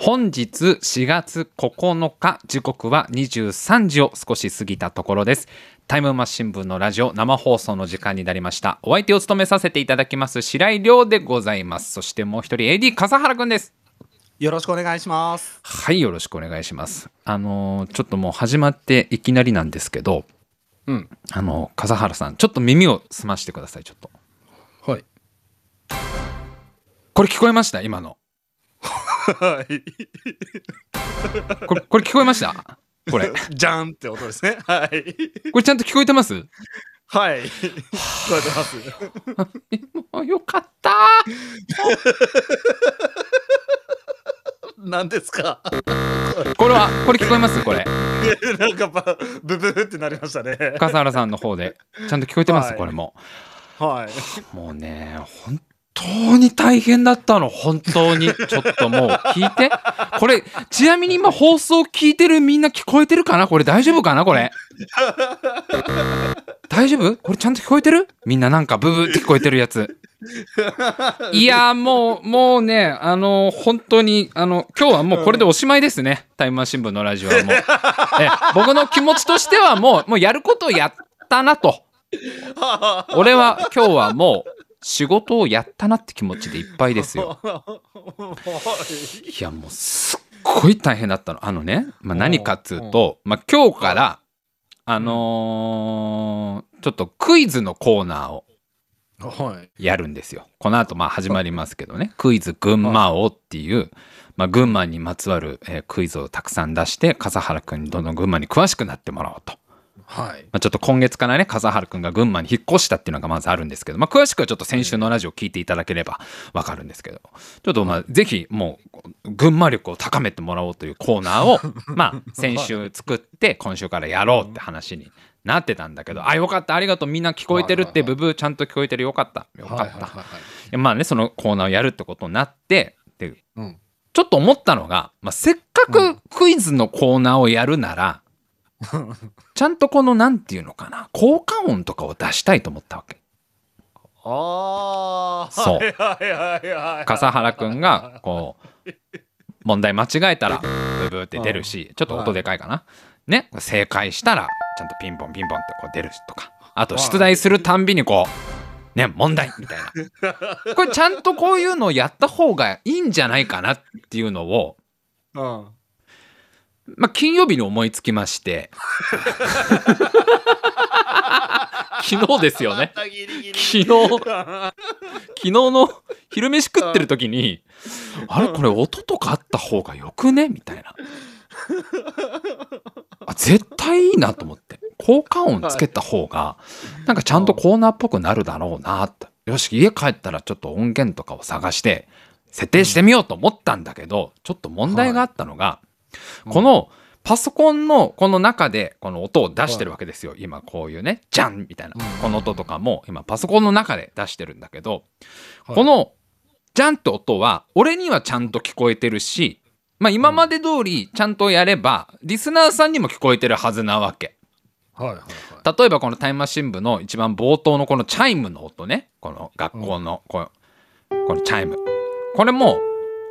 本日4月9日時刻は23時を少し過ぎたところです。タイムマシン部のラジオ生放送の時間になりました。お相手を務めさせていただきます白井亮でございます。そしてもう一人 AD 笠原くんです。よろしくお願いします。はいよろしくお願いします。あのーちょっともう始まっていきなりなんですけどうん。あのー笠原さんちょっと耳を澄ましてくださいちょっと。はい。これ聞こえました？今の はい。これこれ聞こえました？これ。じゃんって音ですね。はい。これちゃんと聞こえてます？はい。聞こえてます。もうよかった。何ですか？これはこれ聞こえます？これ。なんかばブブーってなりましたね。笠原さんの方で。ちゃんと聞こえてます、はい。これも。はい。もうね本当に大変だったの本当に。ちょっともう聞いて。これちなみに今放送聞いてるみんな聞こえてるかな？これ大丈夫かな？これ。大丈夫？これちゃんと聞こえてる？みんななんかブブって聞こえてるやつ。いやもうもうねあの本当にあの今日はもうこれでおしまいですね。タイムマシン部のラジオはもう。え僕の気持ちとしてはもうもうやることをやったなと。俺は今日はもう仕事をやったなって気持ちでいっぱいですよ。いやもうすっごい大変だったの。あのね、まあ、何かっつうと、まあ、今日からあのーちょっとクイズのコーナーをはいやるんですよ。この後まあ始まりますけどね、クイズ群馬王っていう、まあ、群馬にまつわる、えークイズをたくさん出して笠原くんにどんどん群馬に詳しくなってもらおうと。はい。まあ、ちょっと今月からね笠原くんが群馬に引っ越したっていうのがまずあるんですけど、まあ、詳しくはちょっと先週のラジオ聞いていただければわかるんですけどちょっとまあぜひもう群馬力を高めてもらおうというコーナーを まあ先週作って今週からやろうって話になってたんだけどあよかった。ありがとう。みんな聞こえてるってブブーちゃんと聞こえてるよ。かった。よかった、まあねそのコーナーをやるってことになってでうん。ちょっと思ったのが、まあ、せっかくクイズのコーナーをやるなら、ちゃんとこのなんていうのかな効果音とかを出したいと思ったわけ。ああそう。笠原くんがこう問題間違えたらブブーって出るしちょっと音でかいかな。ね。正解したらちゃんとピンポンピンポンってこう出るしとか。あと出題するたんびにこうね問題みたいな。これちゃんとこういうのをやった方がいいんじゃないかなっていうのをうんまあ、金曜日に思いつきまして。昨日ですよね。昨日。昨日の昼飯食ってる時にあれこれ音とかあった方がよくね？みたいな。あ絶対いいなと思って。効果音つけた方がなんかちゃんとコーナーっぽくなるだろうな。ってよし家帰ったらちょっと音源とかを探して設定してみようと思ったんだけどちょっと問題があったのが、このパソコンのこの中でこの音を出してるわけですよ、今こういうね「じゃん!」みたいな、うん。この音とかも今パソコンの中で出してるんだけど、はい。この「じゃん!」って音は俺にはちゃんと聞こえてるし、まあ、今まで通りちゃんとやればリスナーさんにも聞こえてるはずなわけ。はいはいはい。例えばこのタイムマシン部の一番冒頭のこのチャイムの音ね。この学校のこのこのチャイム。これも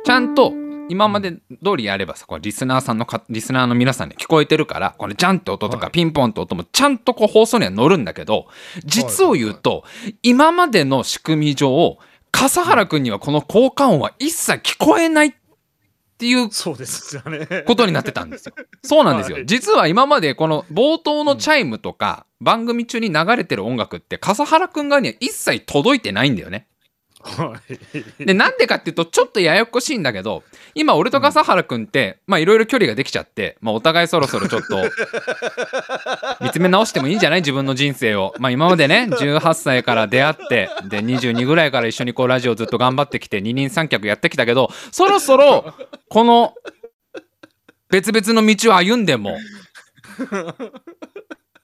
ちゃんと今まで通りやればさこれリスナーさんのかリスナーの皆さんに聞こえてるからこのジャンって音とかはいピンポンって音もちゃんとこう放送には乗るんだけど実を言うと今までの仕組み上笠原くんにはこの効果音は一切聞こえないっていうことになってたんですよ。そうなんですよは。い実は今までこの冒頭のチャイムとか番組中に流れてる音楽って笠原くん側には一切届いてないんだよね。はいでなんでかっていうとちょっとややこしいんだけど今俺と笠原くんっていろいろ距離ができちゃって、まあ、お互いそろそろちょっと見つめ直してもいいんじゃない？自分の人生を。まあ今までね18歳から出会ってで22ぐらいから一緒にこうラジオずっと頑張ってきて二人三脚やってきたけどそろそろこの別々の道を歩んでも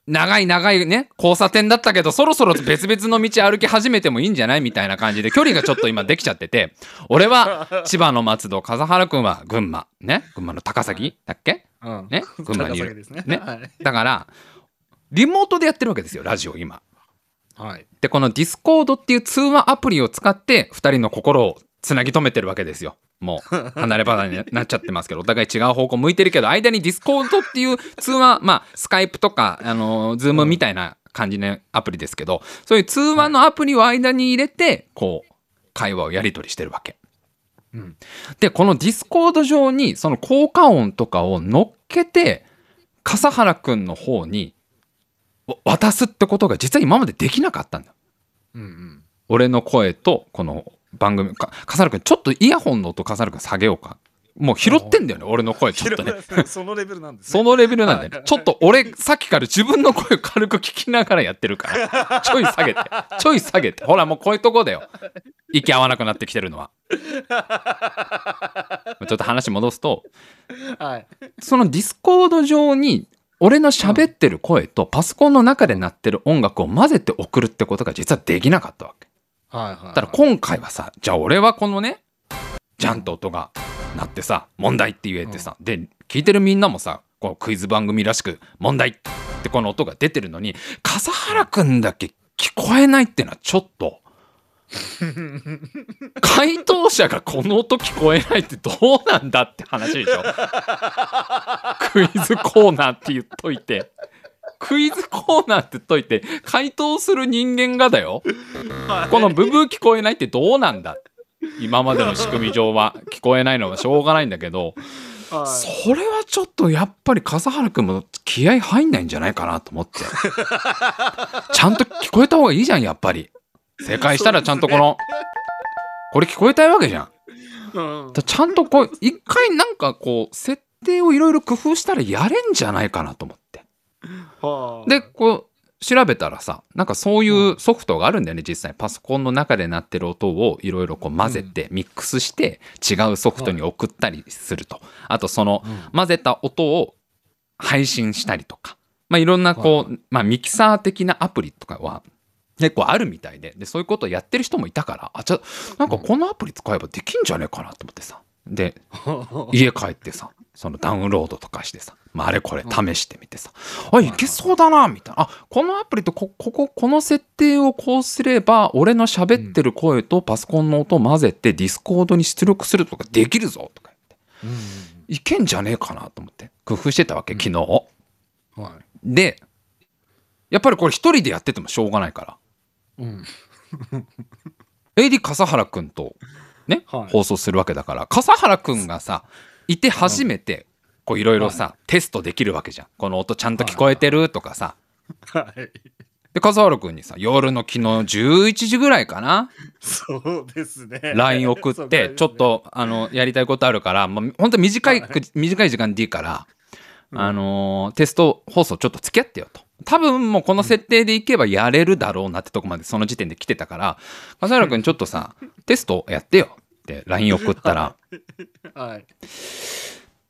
長い長いね交差点だったけどそろそろ別々の道歩き始めてもいいんじゃないみたいな感じで距離がちょっと今できちゃってて俺は千葉の松戸笠原くんは群馬。ね？群馬の高崎だっけ？うん。ね？群馬にいる。ね。ね？はい。だからリモートでやってるわけですよラジオ今。はい。でこのディスコードっていう通話アプリを使って2人の心をつなぎ止めてるわけですよもう離れ離れになっちゃってますけどお互い違う方向向いてるけど間にディスコードっていう通話 まあスカイプとかあのズームみたいな感じのアプリですけどそういう通話のアプリを間に入れてこう会話をやり取りしてるわけ。うんでこのディスコード上にその効果音とかを乗っけて笠原くんの方にわ渡すってことが実は今までできなかったんだ。うんうん俺の声とこの番組か笠原くんちょっとイヤホンの音笠原くん下げようか。もう拾ってんだよね俺の声ちょっとね。そのレベルなんですね。そのレベルなんだよね。はい。ちょっと俺さっきから自分の声 軽く聞きながらやってるからちょい下げて。ちょい下げて。ほらもうこういうとこだよ。息合わなくなってきてるのは。ちょっと話戻すとはい。そのディスコード上に俺の喋ってる声とパソコンの中で鳴ってる音楽を混ぜて送るってことが実はできなかったわけはいはい。だから今回はさじゃあ俺はこのねジャンと音が鳴ってさ問題って言えてさ、で聞いてるみんなもさこうクイズ番組らしく問題ってこの音が出てるのに笠原くんだけ聞こえないってのはちょっと 回答者がこの音聞こえないってどうなんだって話でしょ。クイズコーナーって言っといてクイズコーナーって言っといて回答する人間がだよ。このブブー聞こえないってどうなんだ？今までの仕組み上は。聞こえないのはしょうがないんだけど。はいそれはちょっとやっぱり笠原くんも気合入んないんじゃないかなと思って。ちゃんと聞こえた方がいいじゃんやっぱり。正解したらちゃんとこの。これ聞こえたいわけじゃん。ちゃんとこう一回なんかこう設定をいろいろ工夫したらやれんじゃないかなと思って。はあでこう調べたらさなんかそういうソフトがあるんだよね実際。パソコンの中で鳴ってる音をいろいろこう混ぜてミックスして違うソフトに送ったりすると。あとそのうん。混ぜた音を配信したりとか。まあいろんなこうまあミキサー的なアプリとかは結構あるみたいで。でそういうことをやってる人もいたからあじゃあなんかこのアプリ使えばできんじゃねえかなと思ってさ。で 家帰ってさそのダウンロードとかしてさ、まあ、あれこれ試してみてさ、あいけそうだなみたいな。あこのアプリとここここの設定をこうすれば俺の喋ってる声とパソコンの音を混ぜてディスコードに出力するとかできるぞとか言って。うん。いけんじゃねえかなと思って。工夫してたわけ昨日、はい。でやっぱりこれ一人でやっててもしょうがないから。うん。AD 笠原くんとね、はい。放送するわけだから笠原くんがさいて初めてこういろいろさ、テストできるわけじゃん。この音ちゃんと聞こえてるとかさ。はい。で笠原くんにさ夜の昨日11時ぐらいかな？そうですね。LINE 送ってちょっとあのやりたいことあるから、まあ、本当短いはい。短い時間でいいから、うん。あのーテスト放送ちょっと付き合ってよと。多分もうこの設定でいけばやれるだろうなってとこまでその時点で来てたから笠原くんちょっとさ テストやってよ LINE 送ったら。はい。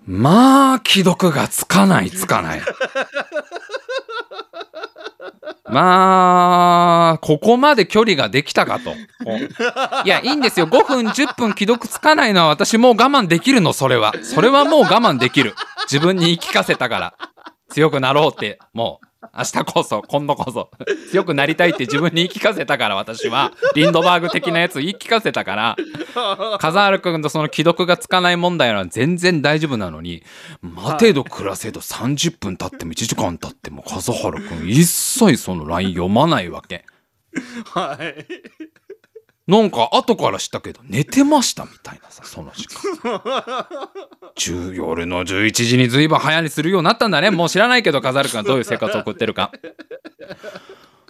まあ既読がつかないつかない。まあここまで距離ができたかと。いやいいんですよ。5分10分既読つかないのは私もう我慢できるのそれは。それはもう我慢できる。自分に言い聞かせたから。強くなろうってもう明日こそ今度こそ。強くなりたいって自分に言い聞かせたから私は。リンドバーグ的なやつ 言い聞かせたから。風原君とその既読がつかない問題は全然大丈夫なのに待てど暮らせど30分経っても1時間経っても風原君一切その LINE 読まないわけ。はい。なんか後から知ったけど寝てましたみたいなさその時間。10夜の11時に随分早寝するようになったんだね。もう知らないけど笠原君は。どういう生活を送ってるか。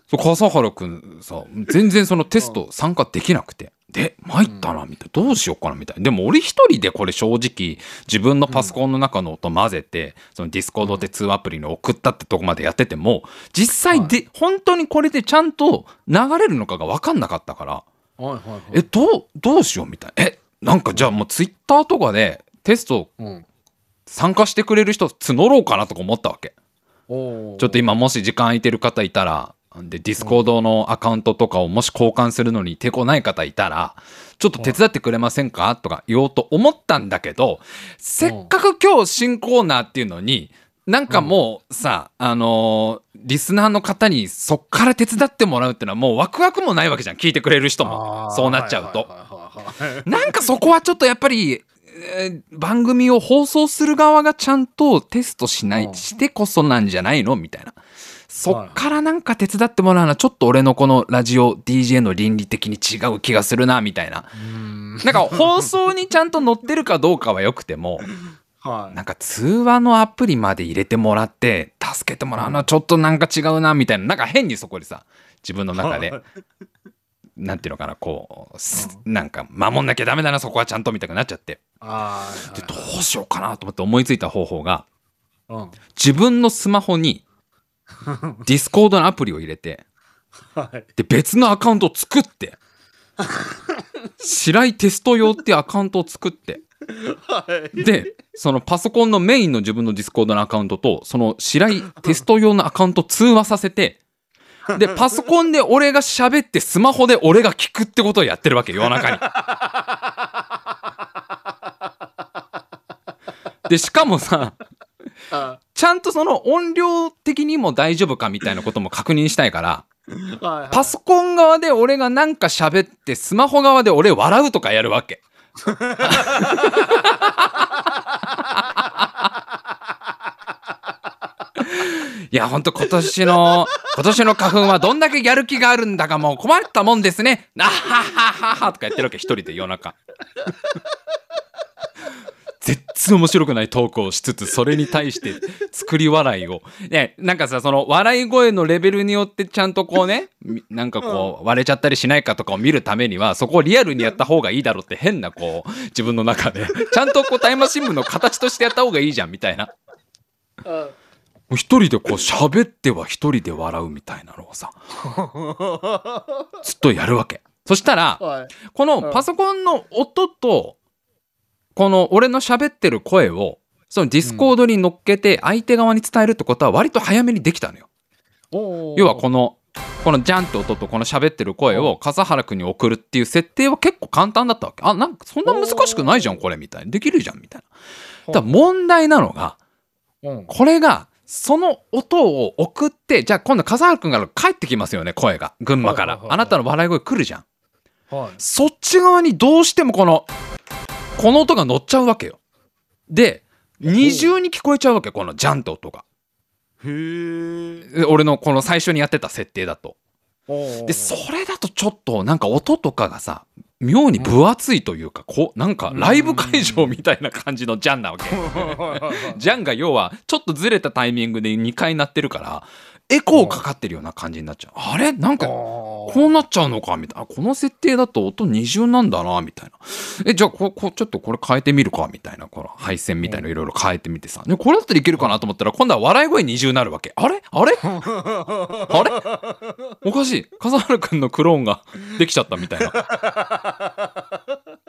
そう笠原君さ全然そのテスト参加できなくて。で参ったなみたいな。どうしようかなみたいな。でも俺一人でこれ正直自分のパソコンの中の音混ぜてそのディスコードって通話アプリに送ったってとこまでやってても実際で本当にこれでちゃんと流れるのかが分かんなかったからはいはいはい。えどうどうしようみたいな。えなんかじゃあもうツイッターとかでテストうん。参加してくれる人募ろうかなとか思ったわけ。ちょっと今もし時間空いてる方いたらでディスコードのアカウントとかをもし交換するのに抵抗ない方いたらちょっと手伝ってくれませんか？とか言おうと思ったんだけどせっかく今日新コーナーっていうのになんかもうさ、あのーリスナーの方にそっから手伝ってもらうっていうのはもうワクワクもないわけじゃん聞いてくれる人もそうなっちゃうと。なんかそこはちょっとやっぱりえー番組を放送する側がちゃんとテストしない、うんしてこそなんじゃないのみたいな。そっからなんか手伝ってもらうのはちょっと俺のこのラジオ DJ の倫理的に違う気がするなみたいな。うんなんか放送にちゃんと載ってるかどうかはよくても、はい。なんか通話のアプリまで入れてもらって助けてもらうのはちょっとなんか違うなみたいな。なんか変にそこでさ自分の中で。はい。なんていうのかなこうすなんか守んなきゃダメだなそこはちゃんとみたいになっちゃって。あでどうしようかなと思って思いついた方法がーうん。自分のスマホに ディスコードのアプリを入れてはい。で別のアカウントを作って 白井テスト用っていうアカウントを作ってはいでそのパソコンのメインの自分のディスコードのアカウントとその白井テスト用のアカウントを通話させてでパソコンで俺が喋ってスマホで俺が聞くってことをやってるわけ夜中に。でしかもさあちゃんとその音量的にも大丈夫かみたいなことも確認したいからはいはいパソコン側で俺がなんか喋ってスマホ側で俺笑うとかやるわけ。いやほんと今年の今年の花粉はどんだけやる気があるんだかもう困ったもんですね。あははははとかやってるわけ一人で夜中。絶対面白くないトークをしつつそれに対して作り笑いを。ねなんかさその笑い声のレベルによってちゃんとこうねみなんかこう割れちゃったりしないかとかを見るためにはそこをリアルにやった方がいいだろうって変なこう自分の中で。ちゃんとこうタイムマシン部の形としてやった方がいいじゃんみたいな。一人でこう喋っては一人で笑うみたいなのをさずっとやるわけ。そしたらはい。このパソコンの音とこの俺の喋ってる声をそのディスコードに乗っけて相手側に伝えるってことは割と早めにできたのよ。要はこのこのジャンって音とこの喋ってる声を笠原くんに送るっていう設定は結構簡単だったわけ。あなんかそんな難しくないじゃんこれみたいな。できるじゃんみたいな。ただ問題なのがうん。これがその音を送ってじゃあ今度笠原くんから帰ってきますよね声が。群馬から。あなたの笑い声来るじゃん。はい。そっち側にどうしてもこのこの音が乗っちゃうわけよ。で二重に聞こえちゃうわけこのジャンって音が。へえで俺のこの最初にやってた設定だと。ででそれだとちょっとなんか音とかがさ妙に分厚いというかこうなんかライブ会場みたいな感じのジャンなわけ。ジャンが要はちょっとずれたタイミングで2回鳴ってるからエコーかかってるような感じになっちゃう。あれ？なんかこうなっちゃうのか？みたいな。この設定だと音二重なんだな？みたいな。え、じゃあここちょっとこれ変えてみるか？みたいな。この配線みたいのいろいろ変えてみてさ。でこれだったらいけるかなと思ったら今度は笑い声二重になるわけ。あれ？あれ？あれ？おかしい。笠原くんのクローンが できちゃったみたいな。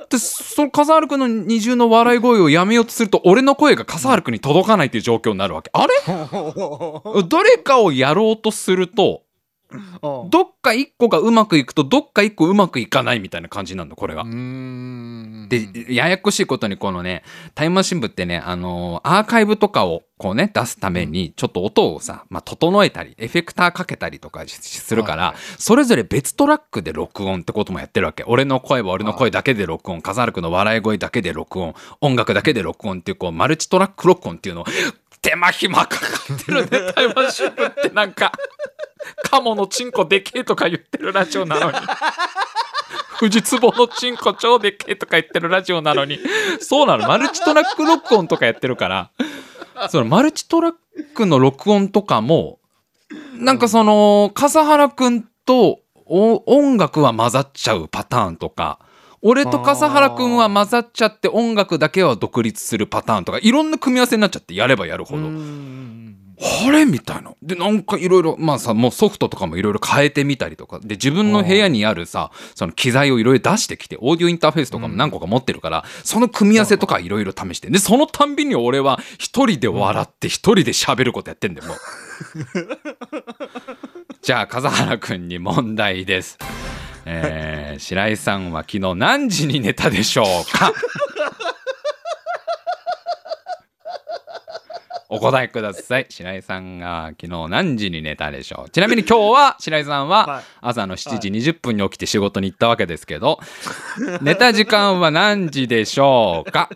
で、その笠原くんの二重の笑い声をやめようとすると俺の声が笠原くんに届かないっていう状況になるわけ。あれ？どれかをやろうとするとどどっか一個がうまくいくとどっか一個うまくいかないみたいな感じなんだこれが。う。ん。でややこしいことにこのねタイムマシン部ってね、あのーアーカイブとかをこうね出すためにちょっと音をさ、まあ、整えたりエフェクターかけたりとかしするから、それぞれ別トラックで録音ってこともやってるわけ。俺の声は俺の声だけで録音。笠原君の笑い声だけで録音。音楽だけで録音っていうこうマルチトラック録音っていうのを手間暇かかってるねタイムマシン部ってなんか。カモのチンコでけえとか言ってるラジオなのに。富士壺のチンコ超でっけえとか言ってるラジオなのに。そうなの。マルチトラック録音とかやってるから。そのマルチトラックの録音とかもなんかその笠原くんとお音楽は混ざっちゃうパターンとか俺と笠原くんは混ざっちゃって音楽だけは独立するパターンとかいろんな組み合わせになっちゃってやればやるほど。あれ？みたいな。で、なんかいろいろ、まあさ、もうソフトとかもいろいろ変えてみたりとか、で、自分の部屋にあるさ、その機材をいろいろ出してきて、オーディオインターフェースとかも何個か持ってるから、その組み合わせとかいろいろ試して、で、そのたんびに俺は一人で笑って一人で喋ることやってんだよ、もう。じゃあ、笠原くんに問題です。えー、白井さんは昨日何時に寝たでしょうか？お答えください。白井さんが昨日何時に寝たでしょう？ちなみに今日は白井さんははい。朝の7時20分に起きて仕事に行ったわけですけど、寝た時間は何時でしょうか？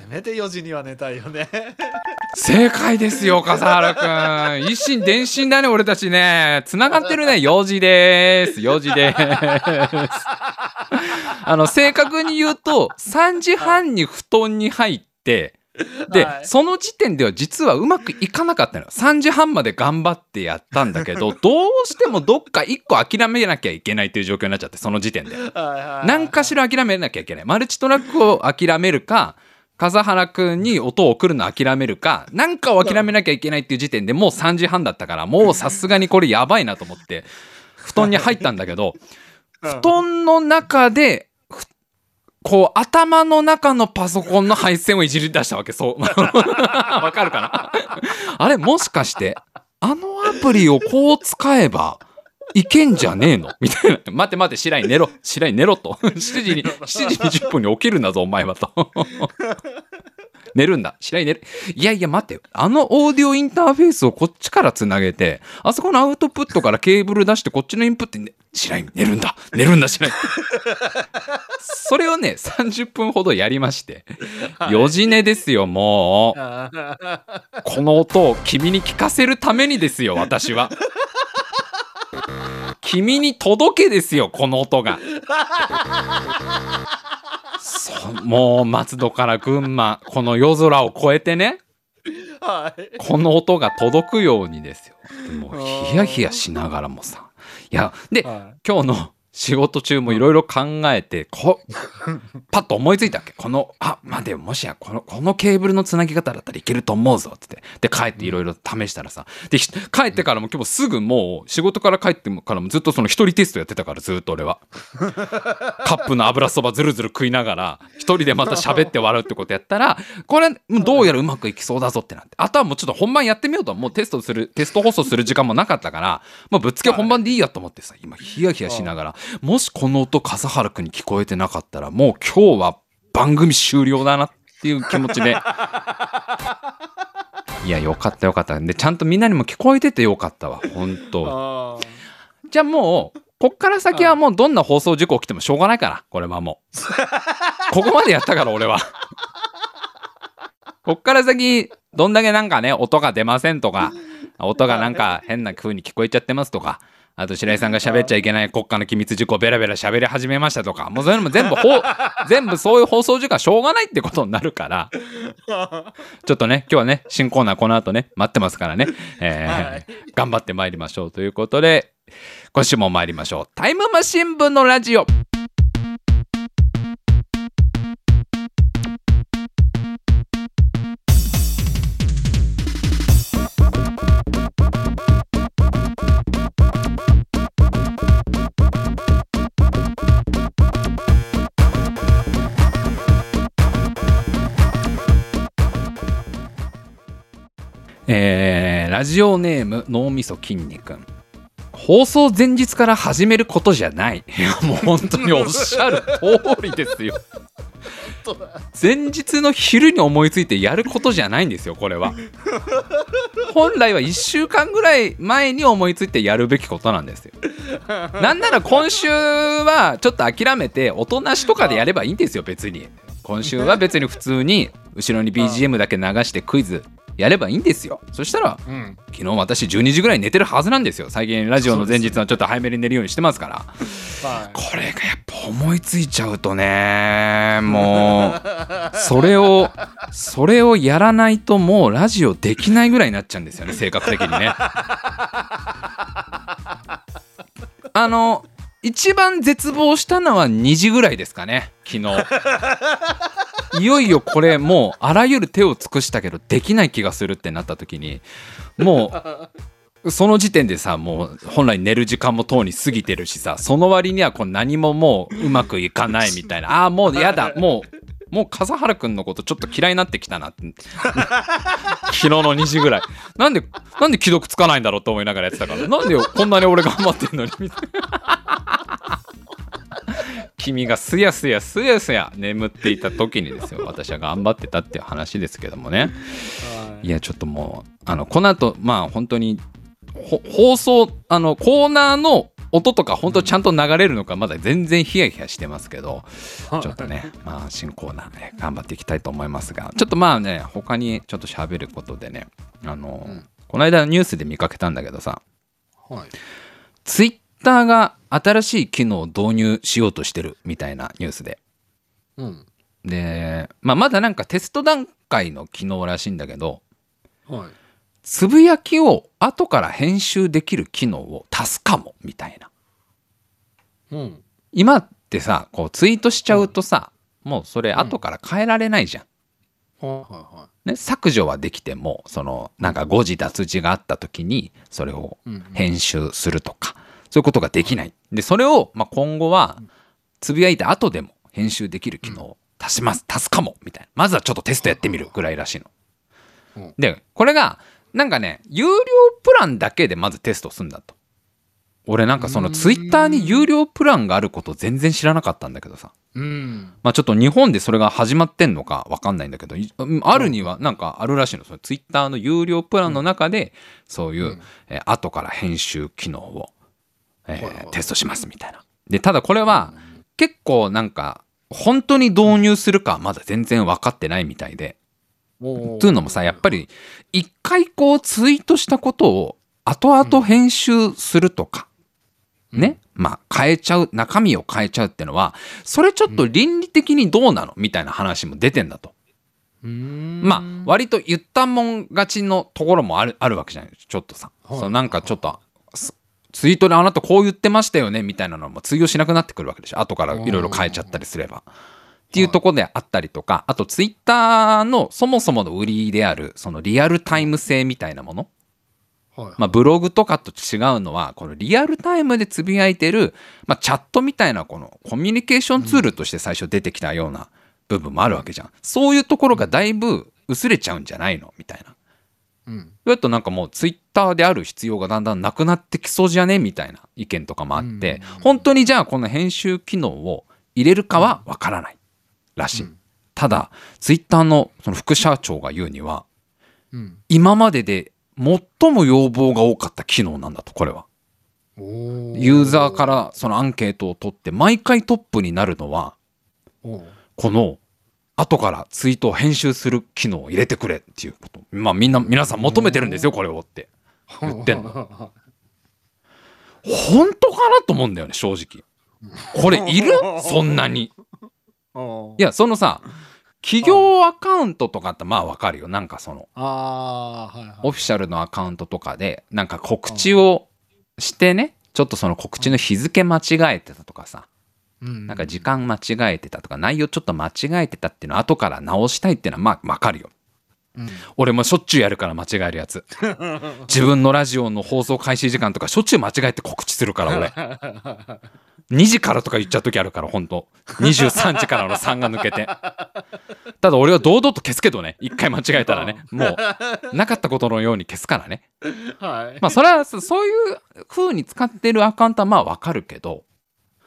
せめて4時には寝たいよね。正解ですよ笠原くん。一心伝心だね俺たちね。つながってるね4時です。4時です。あの正確に言うと3時半に布団に入ってで、はい。その時点では実はうまくいかなかったのよ。3時半まで頑張ってやったんだけどどうしてもどっか1個諦めなきゃいけないっていう状況になっちゃってその時点で。何かしら諦めなきゃいけない。マルチトラックを諦めるか笠原くんに音を送るの諦めるか何かを諦めなきゃいけないっていう時点でもう3時半だったからもうさすがにこれやばいなと思って布団に入ったんだけどら 布団の中でふこう頭の中のパソコンの配線をいじり出したわけそう。わかるかな？あれもしかしてあのアプリをこう使えばいけんじゃねえの？みたいな。待って待って、白井寝ろ。白井寝ろと。7時に、7時20分に起きるんだぞ、お前はと。寝るんだ。白井寝る。いやいや、待ってよ。あのオーディオインターフェースをこっちからつなげて、あそこのアウトプットからケーブル出して、こっちのインプットに、ね、白井寝るんだ。寝るんだ、白井。それをね、30分ほどやりまして。4時寝ですよ、もう。この音を君に聞かせるためにですよ、私は。君に届けですよ、この音が。もう松戸から群馬、この夜空を越えてね、はい。この音が届くようにですよ。もうヒヤヒヤしながらもさ。いや、で、は今日の仕事中もいろいろ考えて、こパッと思いついたわけ？この、あ、待てよ、もしやこの、このケーブルのつなぎ方だったらいけると思うぞ、つって。で、帰っていろいろ試したらさ。で、ひ帰ってからも今日すぐもう、仕事から帰ってからもずっとその一人テストやってたから、ずっと俺は。カップの油そばずるずる食いながら、一人でまた喋って笑うってことやったら、これ、どうやらうまくいきそうだぞってなって。あとはもうちょっと本番やってみようと。もうテストする、テスト放送する時間もなかったから、もうぶっつけ本番でいいやと思ってさ、今ヒヤヒヤしながら、もしこの音笠原くんに聞こえてなかったら、もう今日は番組終了だなっていう気持ちで。いや、よかったよかった。で、ちゃんとみんなにも聞こえててよかったわ。本当あじゃあもう、こっから先はもうどんな放送事故起きてもしょうがないから、これはもう。ここまでやったから、俺は。こっから先、どんだけなんかね、音が出ませんとか、音がなんか変な風に聞こえちゃってますとか、あと白井さんが喋っちゃいけない国家の機密事項ベラベラ喋り始めましたとか、もうそういうのも全部 全部そういう放送時間しょうがないってことになるから、あ。ちょっとね、今日はね、新コーナーこの後ね、待ってますからね、えーはい頑張ってまいりましょうということで、今週も参りましょう。タイムマシン部のラジオ。えーラジオネーム脳みそ筋肉。放送前日から始めることじゃない。い やもう本当におっしゃる通りですよ。前日の昼に思いついてやることじゃないんですよこれは。本来は1週間ぐらい前に思いついてやるべきことなんですよ。なんなら今週はちょっと諦めておとなしとかでやればいいんですよ別に。今週は別に普通に後ろに BGM だけ流してクイズやればいいんですよ。そしたらうん。昨日私12時ぐらいに寝てるはずなんですよ。最近ラジオの前日はちょっと早めに寝るようにしてますから。はい。これがやっぱ思いついちゃうとねもうそれをそれをやらないともうラジオできないぐらいになっちゃうんですよね性格的にね。あの一番絶望したのは2時ぐらいですかね昨日いよいよこれもうあらゆる手を尽くしたけどできない気がするってなった時にもうその時点でさもう本来寝る時間もとうに過ぎてるしさその割にはこう何ももううまくいかないみたいな。ああもうやだ。もうもう笠原くんのことちょっと嫌いになってきたなって。昨日の2時ぐらい。なんでなんで既読つかないんだろうと思いながらやってたから。なんでこんなに俺頑張ってんのに。みたいな君がすやすやすやすや眠っていた時にですよ私は頑張ってたっていう話ですけどもね。い。やちょっともうあのこの後まあ本当にほ放送あのコーナーの音とか本当ちゃんと流れるのかまだ全然ヒヤヒヤしてますけどちょっとねまあ新コーナーね頑張っていきたいと思いますがちょっとまあね他にちょっと喋ることでねあの、うん。この間ニュースで見かけたんだけどさはい。ツイッターが新しい機能を導入しようとしてるみたいなニュースでうん。で、まあ、まだなんかテスト段階の機能らしいんだけどはい。つぶやきを後から編集できる機能を足すかもみたいなうん。今ってさこうツイートしちゃうとさ、もうそれ後から変えられないじゃん、ね、削除はできてもそのなんか誤字脱字があった時にそれを。編集するとかそういうことができない。でそれをまあ今後はつぶやいた後でも編集できる機能を足します足すかもみたいな。まずはちょっとテストやってみるぐらいらしいの。うん。でこれがなんかね有料プランだけでまずテストするんだと。俺なんかそのツイッターに有料プランがあること全然知らなかったんだけどさ。うん。まあちょっと日本でそれが始まってんのか分かんないんだけどあるにはなんかあるらしいの。そのツイッターの有料プランの中でそういう、うん。えー後から編集機能を、えーテストしますみたいな。でただこれは結構なんか本当に導入するかまだ全然分かってないみたいで。というのもさやっぱり一回こうツイートしたことを後々編集するとか、ね？まあ変えちゃう中身を変えちゃうってのはそれちょっと倫理的にどうなのみたいな話も出てんだと。まあ割と言ったもん勝ちのところもあるあるわけじゃない？ちょっとさ、はい。そのなんかちょっとすツイートであなたこう言ってましたよねみたいなのも通用しなくなってくるわけでしょ。後からいろいろ変えちゃったりすれば。っていうところであったりとかあとツイッターのそもそもの売りであるそのリアルタイム性みたいなもの、はい。まあ、ブログとかと違うのはこのリアルタイムでつぶやいてる、まあ、チャットみたいなこのコミュニケーションツールとして最初出てきたような部分もあるわけじゃん。そういうところがだいぶ薄れちゃうんじゃないの？みたいなうん。それとなんかもうツイッターである必要がだんだんなくなってきそうじゃねみたいな意見とかもあってうん。本当にじゃあこの編集機能を入れるかはわからないらしい。うん。ただツイッターのその副社長が言うにはうん。今までで最も要望が多かった機能なんだとこれは。ユーザーからそのアンケートを取って毎回トップになるのはこの後からツイートを編集する機能を入れてくれっていうこと。まあみんな皆さん求めてるんですよこれをって。言ってんの。本当かなと思うんだよね正直。これいる？そんなに。いやそのさ企業アカウントとかってまあわかるよ。なんかそのああ、はいはい。オフィシャルのアカウントとかでなんか告知をしてねちょっとその告知の日付間違えてたとかさうんなんか時間間違えてたとか内容ちょっと間違えてたっていうのを後から直したいっていうのはまあわかるよ。うん。俺もしょっちゅうやるから間違えるやつ。自分のラジオの放送開始時間とかしょっちゅう間違えて告知するから俺。2時からとか言っちゃう時あるから本当23時からの3が抜けて。ただ俺は堂々と消すけどね。一回間違えたらね。もうなかったことのように消すからね。はい。まあそれはそそういう風に使ってるアカウントはまあわかるけど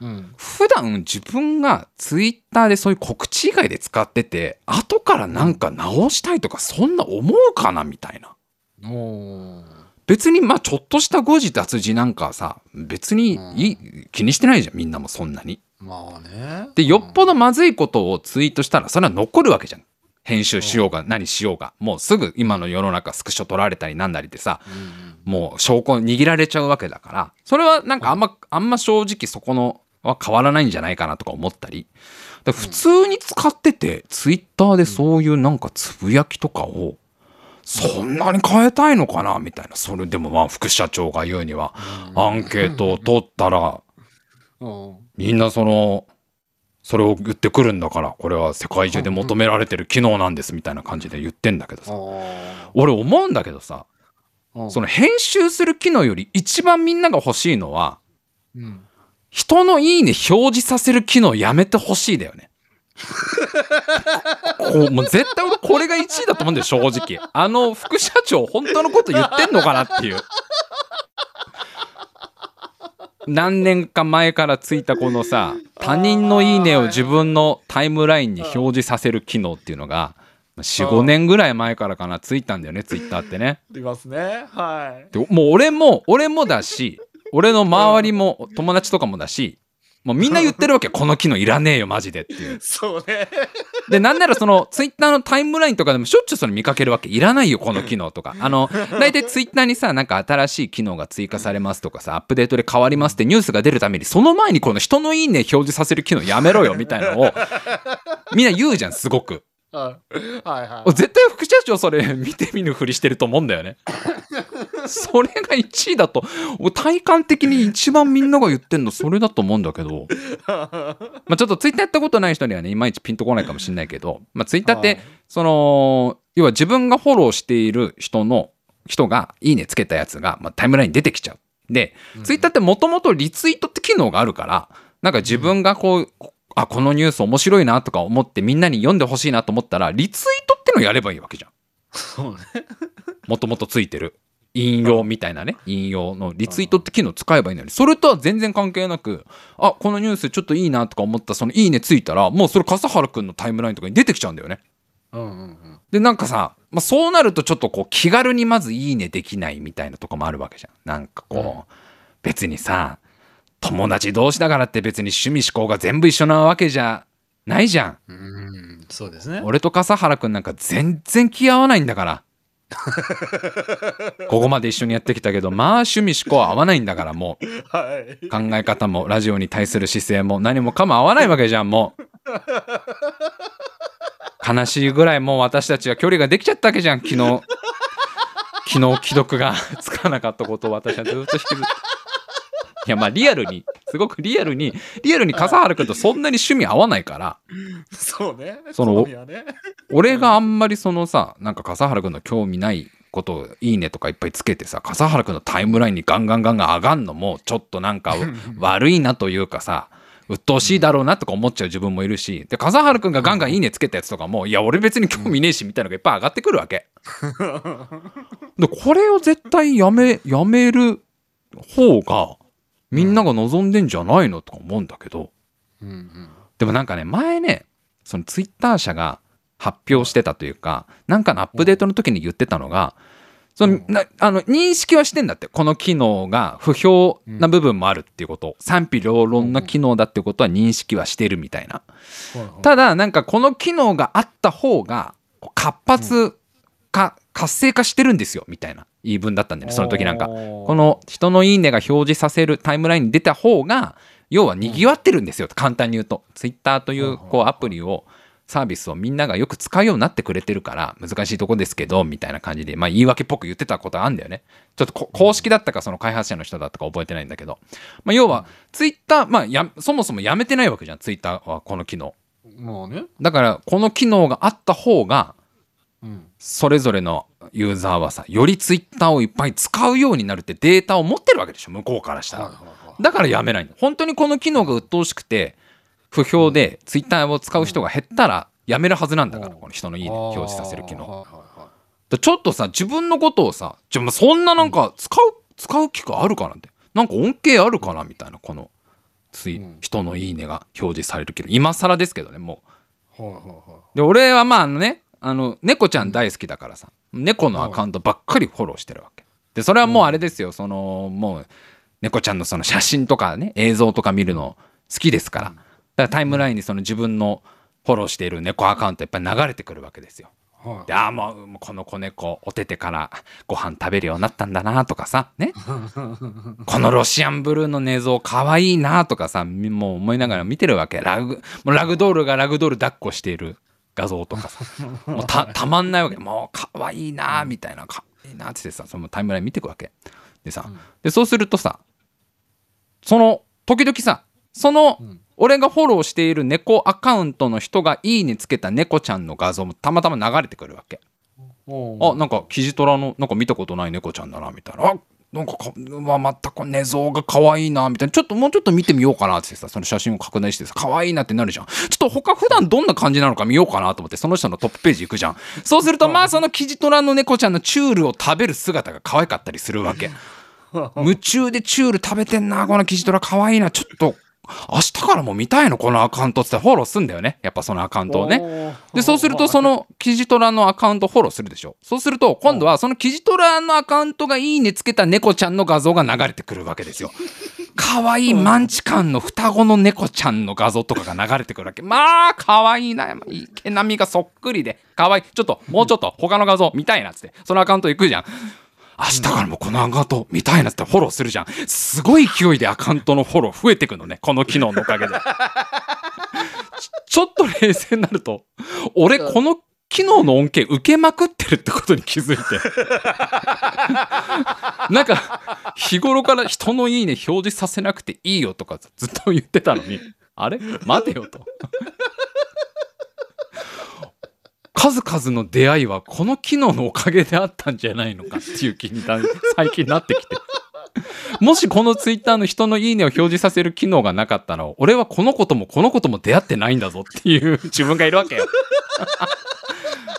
うん。普段自分がツイッターでそういう告知以外で使ってて後からなんか直したいとかそんな思うかなみたいな別にまあちょっとした誤字脱字なんかさ別にいい気にしてないじゃんみんなもそんなに。まあね。でよっぽどまずいことをツイートしたらそれは残るわけじゃん。編集しようが何しようがもうすぐ今の世の中スクショ取られたりなんだりでさうんもう証拠握られちゃうわけだからそれはなんかあんまあんま正直そこのは変わらないんじゃないかなとか思ったりで普通に使っててツイッターでそういうなんかつぶやきとかをそんなに変えたいのかなみたいなそれでもまあ副社長が言うにはアンケートを取ったらうん。みんなそのそれを言ってくるんだからこれは世界中で求められてる機能なんですみたいな感じで言ってんだけどさあ俺思うんだけどさあ。その編集する機能より一番みんなが欲しいのはうん。人のいいね表示させる機能やめてほしいだよね。こうもう絶対俺これが1位だと思うんだよ正直あの副社長本当のこと言ってんのかなっていう何年か前からついたこのさ他人のいいねを自分のタイムラインに表示させる機能っていうのが45年ぐらい前からかなついたんだよねツイッターってねいますね。はい。でもう俺も俺もだし俺の周りも友達とかもだしもうみんな言ってるわけこの機能いらねえよマジでっていう そうね。でなんならそのツイッターのタイムラインとかでもしょっちゅうそれ見かけるわけいらないよこの機能とかあの大体ツイッターにさなんか新しい機能が追加されますとかさアップデートで変わりますってニュースが出るためにその前にこの人のいいね表示させる機能やめろよみたいなのをみんな言うじゃんすごく。絶対副社長それ 見て見ぬふりしてると思うんだよね。それが1位だと俺体感的に一番みんなが言ってんのそれだと思うんだけど。まあちょっとツイッターやったことない人にはねいまいちピンとこないかもしれないけど、まあ、ツイッターって、はい。その要は自分がフォローしている人の人がいいねつけたやつが、まあ、タイムラインに出てきちゃう。で、ツイッターってもともとリツイートって機能があるからなんか自分がこう、あこのニュース面白いなとか思ってみんなに読んでほしいなと思ったらリツイートってのやればいいわけじゃん。そうね。もともとついてる。引用みたいなね。引用のリツイートって機能使えばいいのに。それとは全然関係なくあこのニュースちょっといいなとか思ったその「いいね」ついたらもうそれ笠原くんのタイムラインとかに出てきちゃうんだよね。うんうんうん。でなんかさ、まあ、そうなるとちょっとこう気軽にまず「いいね」できないみたいなとこもあるわけじゃん。なんかこう、別にさ友達同士だからって別に趣味思考が全部一緒なわけじゃないじゃん。うん、そうですね。俺と笠原くんなんか全然気合わないんだから。ここまで一緒にやってきたけどまあ趣味思考は合わないんだからもはい。う考え方もラジオに対する姿勢も何もかも合わないわけじゃんもう。悲しいぐらいもう私たちは距離ができちゃったわけじゃん昨日。昨日既読が。つかなかったことを私はずっと引きずっていやまあリアルにすごくリアルにリアルに笠原くんとそんなに趣味合わないからそうね。そのね。俺があんまりそのさなんか笠原君の興味ないことをいいねとかいっぱいつけてさ笠原君のタイムラインにガンガンガンガン上がんのもちょっとなんか悪いなというかさ鬱陶しいだろうなとか思っちゃう自分もいるしで笠原君がガンガンいいねつけたやつとかもいや俺別に興味ねえしみたいなのがいっぱい上がってくるわけ。でこれを絶対やめやめる方がみんなが望んでんじゃないのとか思うんだけど。うんうん。でもなんかね前ねそのツイッター社が発表してたというかなんかのアップデートの時に言ってたのがそのなあの認識はしてんだってこの機能が不評な部分もあるっていうこと。賛否両論な機能だってことは認識はしてるみたいな。ただなんかこの機能があった方が活発化活性化してるんですよみたいな言い分だったんだよねその時なんか。この人のいいねが表示させるタイムラインに出た方が要は賑わってるんですよ簡単に言うと。ツイッターというこうアプリをサービスをみんながよく使うようになってくれてるから難しいとこですけどみたいな感じでまあ言い訳っぽく言ってたことあるんだよね。ちょっとこ公式だったかその開発者の人だったか覚えてないんだけど、まあ、要はツイッターまあやそもそもやめてないわけじゃんツイッターはこの機能。もうね。だからこの機能があった方がうん。それぞれのユーザーはさよりツイッターをいっぱい使うようになるってデータを持ってるわけでしょ向こうからしたら。だからやめないの。本当にこの機能が鬱陶しくて不評でツイッターを使う人が減ったらやめるはずなんだからうん。この人のいいね表示させる機能。ちょっとさ自分のことをさじゃそんななんか使う使う機会あるかなってなんか恩恵あるかなみたいなこのついうん。人のいいねが表示される機能今更ですけどねもう。で俺はまあねあの猫ちゃん大好きだからさ。猫のアカウントばっかりフォローしてるわけ。でそれはもうあれですよ。そのもう猫ちゃんのその写真とかね映像とか見るの好きですから。だからタイムラインにその自分のフォローしている猫アカウントやっぱり流れてくるわけですよ。はい。でああもうこの子猫おててからご飯食べるようになったんだなとかさね。このロシアンブルーの寝相かわいいなとかさみもう思いながら見てるわけ。ラグもうラグドールがラグドール抱っこしている画像とかさ。もうたたまんないわけ。もうかわいいなみたいな。かわいいなってさそのタイムライン見てくわけ。でさでそうするとさその時々さそのうん。俺がフォローしている猫アカウントの人がいいねつけた猫ちゃんの画像もたまたま流れてくるわけ。おあなんかキジトラのなんか見たことない猫ちゃんだなみたいな。あなんかかうわまたこ寝相が可愛いなみたいな。ちょっともうちょっと見てみようかなってさその写真を拡大してさ可愛いなってなるじゃん。ちょっと他普段どんな感じなのか見ようかなと思ってその人のトップページ行くじゃん。そうするとまあそのキジトラの猫ちゃんのチュールを食べる姿が可愛かったりするわけ。夢中でチュール食べてんなこのキジトラ可愛いな。ちょっと明日からも見たいのこのアカウントっつってフォローすんだよね。やっぱそのアカウントをね。ねで、そうすると、そ、の記事トラのアカウントフォローするでしょ。そうすると、今度はその記事トラのアカウントがいいねつけた猫ちゃんの画像が流れてくるわけですよ。かわいいマンチカンの双子の猫ちゃんの画像とかが流れてくるわけ。まあ、かわいいな。池波がそっくりで。かわいい。ちょっと、もうちょっと他の画像見たいなっつって。そのアカウント行くじゃん。明日からもこのアカウント見たいなってフォローするじゃん。すごい勢いでアカウントのフォロー増えてくのね。この機能のおかげで。ちょっと冷静になると、俺この機能の恩恵受けまくってるってことに気づいて。なんか、日頃から人のいいね表示させなくていいよとかずっと言ってたのに、あれ？待てよと。数々の出会いはこの機能のおかげであったんじゃないのかっていう気にだ最近なってきて。もしこのツイッターの人のいいねを表示させる機能がなかったら、俺はこの子ともこの子とも出会ってないんだぞっていう自分がいるわけよ。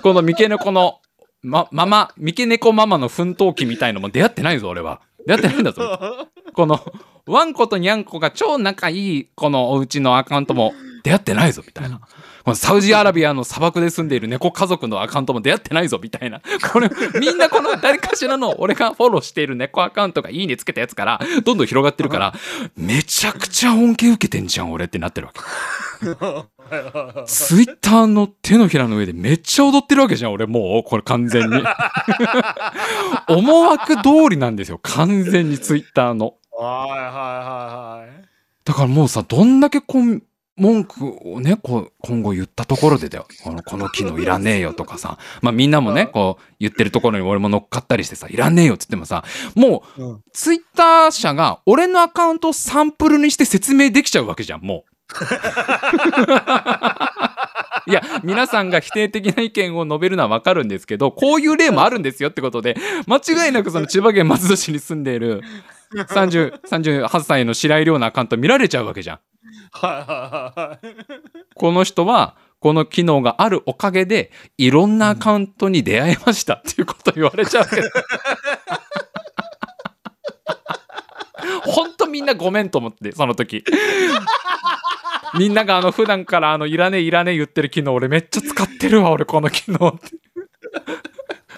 この三毛猫の、ま、ママ、三毛猫ママの奮闘記みたいのも出会ってないぞ、俺は。出会ってないんだぞ。この、ワンコとニャンコが超仲いいこのお家のアカウントも出会ってないぞ、みたいな。このサウジアラビアの砂漠で住んでいる猫家族のアカウントも出会ってないぞみたいな。これ、みんなこの誰かしらの俺がフォローしている猫アカウントがいいねつけたやつから、どんどん広がってるから、めちゃくちゃ恩恵受けてんじゃん、俺ってなってるわけ。ツイッターの手のひらの上でめっちゃ踊ってるわけじゃん、俺もう、これ完全に。思惑通りなんですよ、完全にツイッターの。はいはいはいはい。だからもうさ、どんだけこん文句をね、こう、今後言ったところでだよ。この、この機能いらねえよとかさ。まあみんなもね、こう、言ってるところに俺も乗っかったりしてさ、いらねえよっつってもさ、もう、うんツイッター社が俺のアカウントをサンプルにして説明できちゃうわけじゃん、もう。いや、皆さんが否定的な意見を述べるのはわかるんですけど、こういう例もあるんですよってことで、間違いなくその千葉県松戸市に住んでいる30 38歳の白井亮のアカウント見られちゃうわけじゃん。この人は、この機能があるおかげで、いろんなアカウントに出会えましたっていうこと言われちゃうわけど。ほんとみんなごめんと思って、その時。みんながあの普段からあのいらねえいらねえ言ってる機能俺めっちゃ使ってるわ俺この機能って。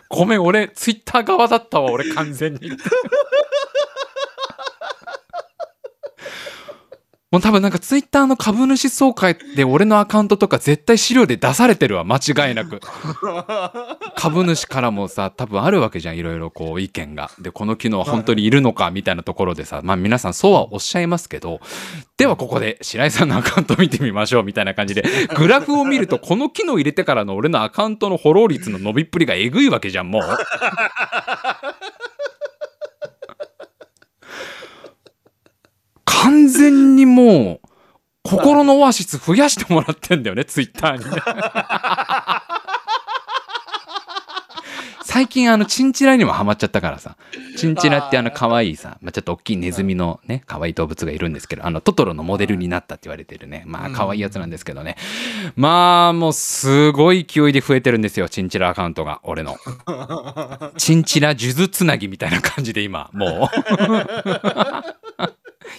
ごめん俺ツイッター側だったわ俺完全に。もう多分なんかツイッターの株主総会で俺のアカウントとか絶対資料で出されてるわ間違いなく。株主からもさ多分あるわけじゃんいろいろこう意見が。でこの機能は本当にいるのかみたいなところでさまあ皆さんそうはおっしゃいますけど。ではここで白井さんのアカウント見てみましょうみたいな感じで。グラフを見るとこの機能入れてからの俺のアカウントのフォロー率の伸びっぷりがえぐいわけじゃんもう。完全にもう心のオアシス増やしてもらってんだよね ツイッターに。ね最近あのチンチラにもハマっちゃったからさ。チンチラってあの可愛いさ、まあ、ちょっと大きいネズミのね可愛い動物がいるんですけどあのトトロのモデルになったって言われてるね。まあ可愛いやつなんですけどね。まあもうすごい勢いで増えてるんですよチンチラアカウントが俺の。チンチラ数珠つなぎみたいな感じで今もう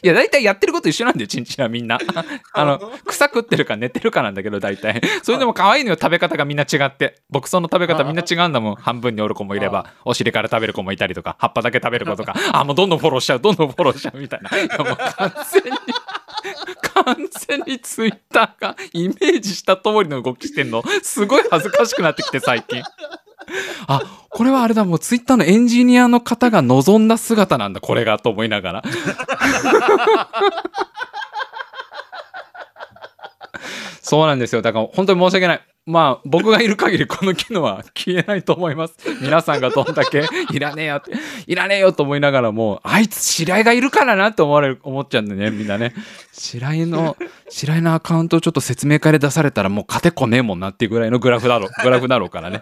いや、大体やってること一緒なんだよ、チンチラみんな。あの、草食ってるか寝てるかなんだけど、大体。それでも可愛いのよ、食べ方がみんな違って。牧草の食べ方みんな違うんだもん。半分におる子もいれば、お尻から食べる子もいたりとか、葉っぱだけ食べる子とか、あ、もうどんどんフォローしちゃう、どんどんフォローしちゃうみたいな。いやもう完全に、完全にツイッターがイメージした通りの動きしてんの、すごい恥ずかしくなってきて、最近。あ、これはあれだ、もうツイッターのエンジニアの方が望んだ姿なんだ、これが、と思いながら。そうなんですよ。だから本当に申し訳ない。まあ僕がいる限りこの機能は消えないと思います。皆さんがどんだけ いらねえよって、いらねえよと思いながらも、あいつ白井がいるからなって思われる、思っちゃうんでね、みんなね。白井の、白井のアカウントをちょっと説明会で出されたらもう勝てこねえもんなっていうぐらいのグラフだろう、グラフだろうからね。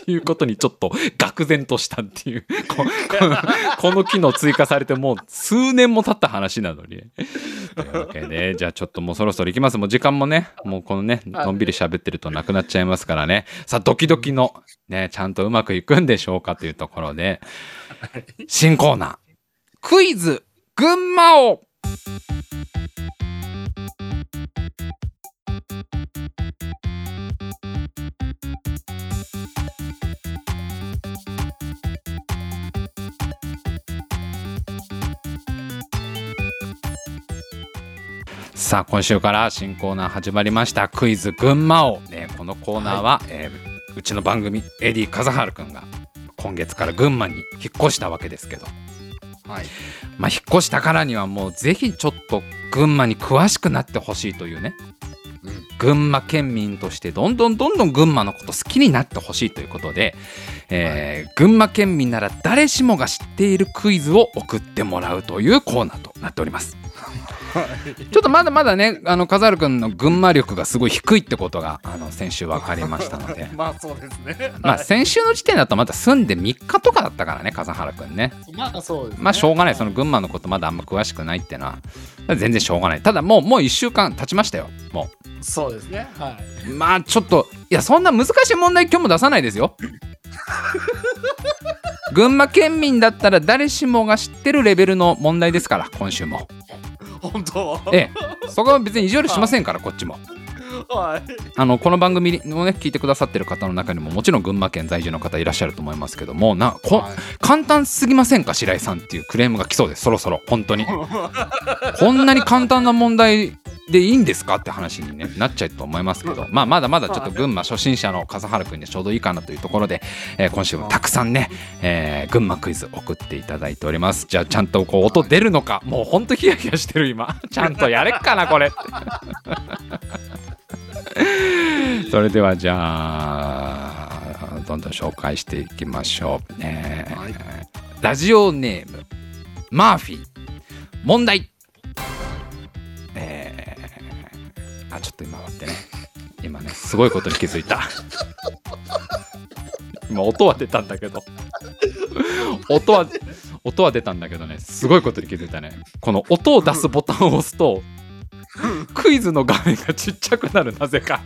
っていうことにちょっと愕然としたっていう。ここ この機能追加されてもう数年も経った話なのに。というわけでじゃあちょっともうそろそろ行きます。もう時間もねもうこのねのんびり喋ってるとなくなっちゃいますからね。さあドキドキのねちゃんとうまくいくんでしょうかというところで新コーナー。クイズ群馬をさあ今週から新コーナー始まりましたクイズ群馬王、ね、このコーナーは、えーうちの番組エディ風春くんが今月から群馬に引っ越したわけですけどはい。まあ引っ越したからにはもうぜひちょっと群馬に詳しくなってほしいというねうん。群馬県民としてどんどんどんどん群馬のこと好きになってほしいということで、えー群馬県民なら誰しもが知っているクイズを送ってもらうというコーナーとなっております。ちょっとまだまだねあの風原くんの群馬力がすごい低いってことがあの先週分かりましたので。まあそうですね。まあはい先週の時点だとまだ住んで3日とかだったからね風原くんね。まあそうですね。まあしょうがない。その群馬のことまだあんま詳しくないっていうのは。全然しょうがない。ただもうもう1週間経ちましたよ。もそうですね。はい。うまあちょっといやそんな難しい問題今日も出さないですよ。群馬県民だったら誰しもが知ってるレベルの問題ですから今週も本当？ええ。そこは別に意地悪しませんからこっちも。はい。あのこの番組をね聞いてくださってる方の中にももちろん群馬県在住の方いらっしゃると思いますけどもなこ、はい。簡単すぎませんか白井さんっていうクレームが来そうです。そろそろ本当に。こんなに簡単な問題でいいんですか？って話に、ね、なっちゃうと思いますけど、まあ、まだまだちょっと群馬初心者の笠原君にはちょうどいいかなというところで、えー今週もたくさんね、えー群馬クイズ送っていただいております。じゃあちゃんとこう音出るのか？もうほんとヒヤヒヤしてる今。ちゃんとやれっかなこれ。それではじゃあどんどん紹介していきましょう、えーはい。ラジオネームマーフィー。問題。えー、あちょっと今待ってね。今ねすごいことに気づいた。今音は出たんだけど。音は音は出たんだけどね。すごいことに気づいたね。この音を出すボタンを押すとクイズの画面がちっちゃくなるなぜか。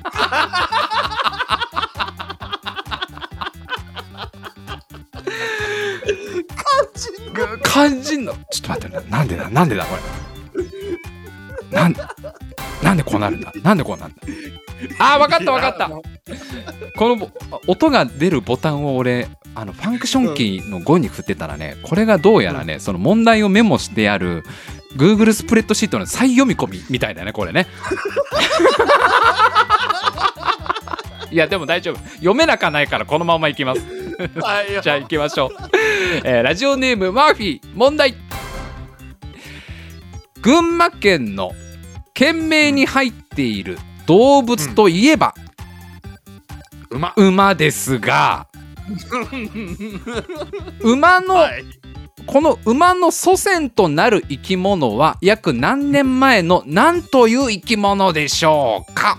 ぐ肝心の。ちょっと待ってななんでだ？なんでだこれ？なるんだ。なんでこうなんだ？あー分かった分かった。このぼ音が出るボタンを俺あのファンクションキーの5に振ってたらねこれがどうやらねその問題をメモしてある Google スプレッドシートの再読み込みみたいだねこれね。いやでも大丈夫。読めなかないからこのままいきます。はい。じゃあ行きましょう、えーラジオネームマーフィー問題。群馬県の県名に入っている動物といえば、馬。馬ですが 馬の、はい。この馬の祖先となる生き物は約何年前の何という生き物でしょうか？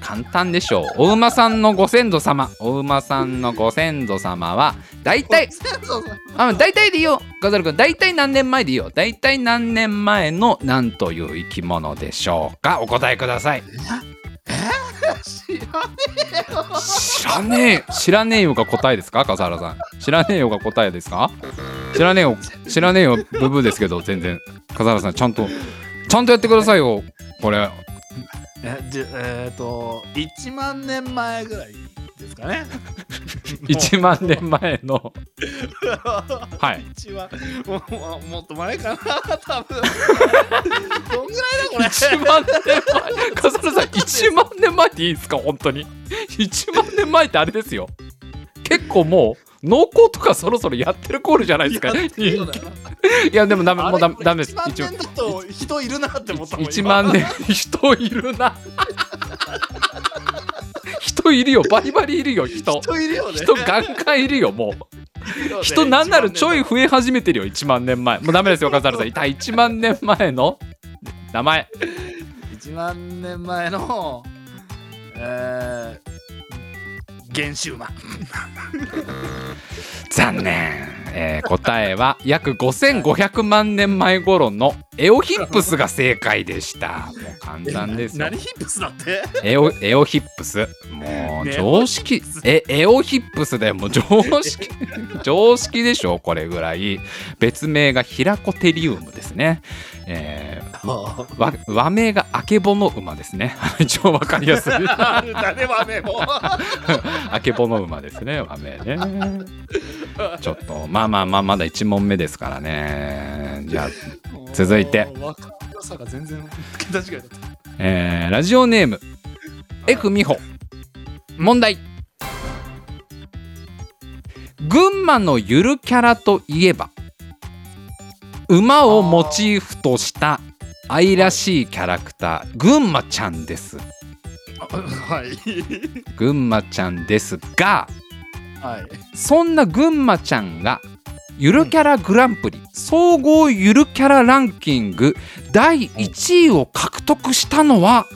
簡単でしょう。お馬さんのご先祖様。お馬さんのご先祖様は大体あ大体でいいよ。ガザル君大体何年前でいいよ。大体何年前の何という生き物でしょうか。お答えください。知らね知らねえ。知らねえよが答えですか？笠原さん。知らねえよが答えですか？知らねえよ知らねえよブブーですけど全然。笠原さんちゃんとちゃんとやってくださいよ。これえじえっ、と1万年前ぐらいですかね。1万年前の。はい。一万もももっと前かな多分。どんぐらいだこれ。1万年前。笠原さん1万年前っていいですか本当に。1万年前ってあれですよ。結構もう農耕とかそろそろやってるコールじゃないですかいやでもダメもうダメダメです。1万一年だと人いるなって思ったもん1万年人いるな。人いるよ。バリバリいるよ人。人いるよね。人ガンガンいるよもう。人なんならちょい1増え始めてるよ1万年前。もうダメですよ 笠原さん。い。た1万年前の？名前。万年前のえー、原始馬。残念、えー答えは約5500万年前頃のエオヒップスが正解でした。もう簡単ですよ。何ヒップスだって？エオエオヒップス。もうね常識。えエオヒップスだよもう常識常識でしょ？これぐらい。別名がヒラコテリウムですね。えー和和名がアケボノ馬ですね。一応わかりやすい。あるだねわめも。アケボノ馬ですね和名ね。ちょっとまあまあまあまだ1問目ですからね。じゃあ続いてわかりやすさが全然桁違いだったえーラジオネーム F 美穂問題。群馬のゆるキャラといえば馬をモチーフとした愛らしいキャラクター群馬ちゃんです。はい。群馬ちゃんですがはい。そんな群馬ちゃんがゆるキャラグランプリ総合ゆるキャラランキング第1位を獲得したのは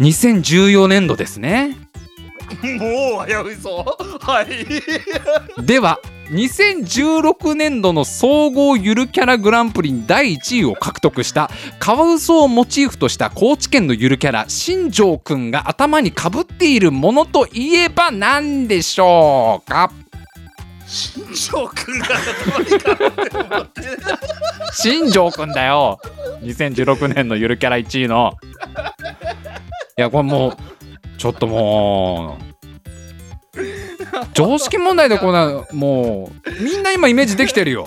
2014年度ですね。もう危うい。ぞはいでは2016年度の総合ゆるキャラグランプリに第1位を獲得したカワウソをモチーフとした高知県のゆるキャラ新庄くんが頭にかぶっているものといえば何でしょうか？新庄君が頭にかぶってる。のって新庄くんだよ。2016年のゆるキャラ1位の。いやこれもうちょっともう常識問題でこんなもうみんな今イメージできてるよ。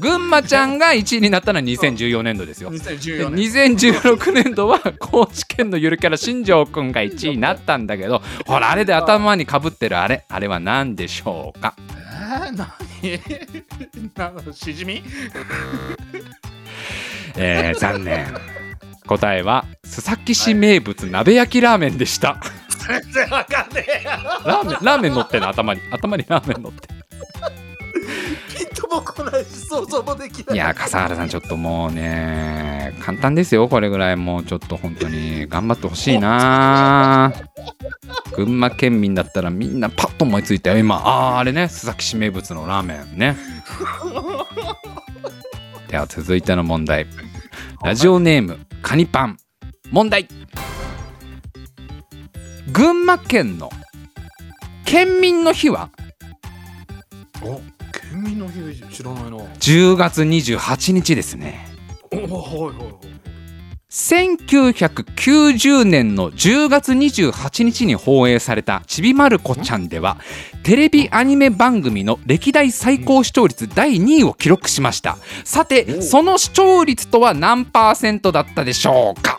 群馬ちゃんが1位になったのは2014年度ですよ。で2014年。2016年度は高知県のゆるキャラ新庄くんが1位になったんだけどほらあれで頭にかぶってるあれあれは何でしょうか？えー、何？なしじみ？えー、残念。答えは須崎市名物鍋焼きラーメンでした。全然わかんねえよ。ラーメンラーメン乗ってんの？頭に頭にラーメン乗ってピンとも来ないし想像もできない。いや笠原さんちょっともうね簡単ですよ。これぐらいもうちょっと本当に頑張ってほしいな。群馬県民だったらみんなパッと思いついたよ今。あーあれね須崎市名物のラーメンね。では続いての問題。ラジオネームカニパン。問題。群馬県の県民の日は？お県民の日知らないな。10月28日ですね。おはいはいはい1990年の10月28日に放映された「ちびまる子ちゃん」ではテレビアニメ番組の歴代最高視聴率第2位を記録しました。さておその視聴率とは何パーセントだったでしょうか？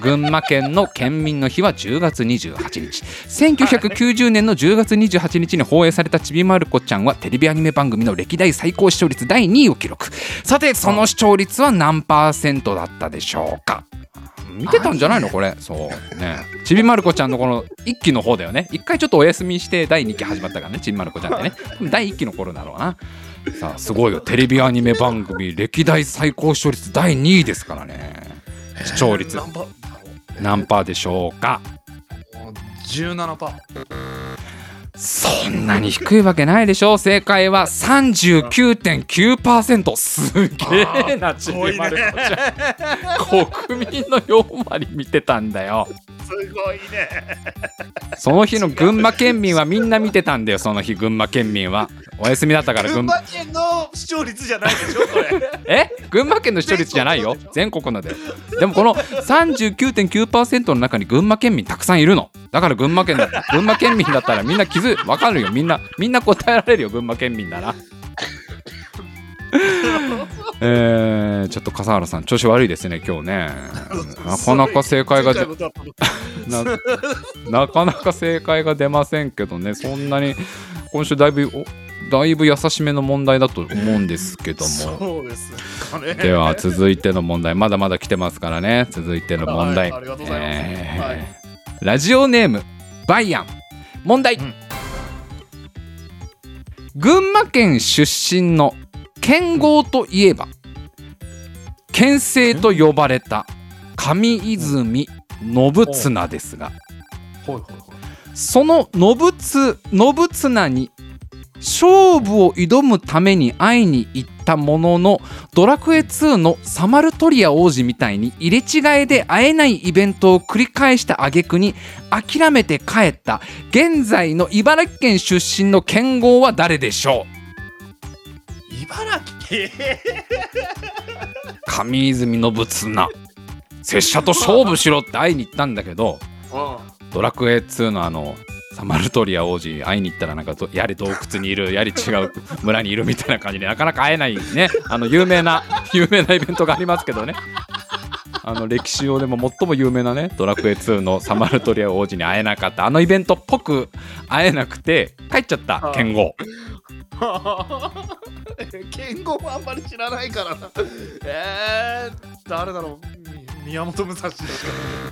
群馬県の県民の日は10月28日。1990年の10月28日に放映されたちびまる子ちゃんはテレビアニメ番組の歴代最高視聴率第2位を記録。さてその視聴率は何パーセントだったでしょうか？見てたんじゃないの？これ。そうね。ちびまる子ちゃんのこの1期の方だよね。一回ちょっとお休みして第2期始まったからねちびまる子ちゃんってね。第1期の頃だろうな。さあすごいよ。テレビアニメ番組歴代最高視聴率第2位ですからね。視聴率。何パー？何パーでしょうか？17パー。そんなに低いわけないでしょう。正解は39.9%すげえなちびまる子ちゃん。国民の4割見てたんだよすごいね。その日の群馬県民はみんな見てたんだよその日群馬県民は。お休みだったから群群馬馬県の視聴率じゃないでしょこれ。え？群馬県の視聴率じゃないよ。全国のだよでもこの39.9%の中に群馬県民たくさんいるの。だから群馬県だ群馬県民だったらみんな気づわかるよ。みんなみんな答えられるよ群馬県民なら えー、ちょっと笠原さん調子悪いですね今日ね。なかなか正解がななかなか正解が出ませんけどねそんなに今週だいぶおだいぶ優しめの問題だと思うんですけども。そうですかね。では続いての問題まだまだ来てますからね。続いての問題、はいありがとうございます。えーはい。ラジオネームバイアン。問題、うん。群馬県出身の剣豪といえば剣聖と呼ばれた上泉信綱ですがその信信綱に勝負を挑むために会いに行ったもののドラクエ2のサマルトリア王子みたいに入れ違いで会えないイベントを繰り返した挙句に諦めて帰った現在の茨城県出身の剣豪は誰でしょう茨城上泉信綱拙者と勝負しろって会いに行ったんだけどドラクエ2のあのサマルトリア王子会いに行ったらなんかどやはり洞窟にいるやはり違う村にいるみたいな感じでなかなか会えないね。あの有名な有名なイベントがありますけどね。あの歴史上でも最も有名なねドラクエ2のサマルトリア王子に会えなかった。あのイベントっぽく会えなくて帰っちゃった剣豪 剣豪もあんまり知らないからな。えー、誰だろう？宮本武蔵だ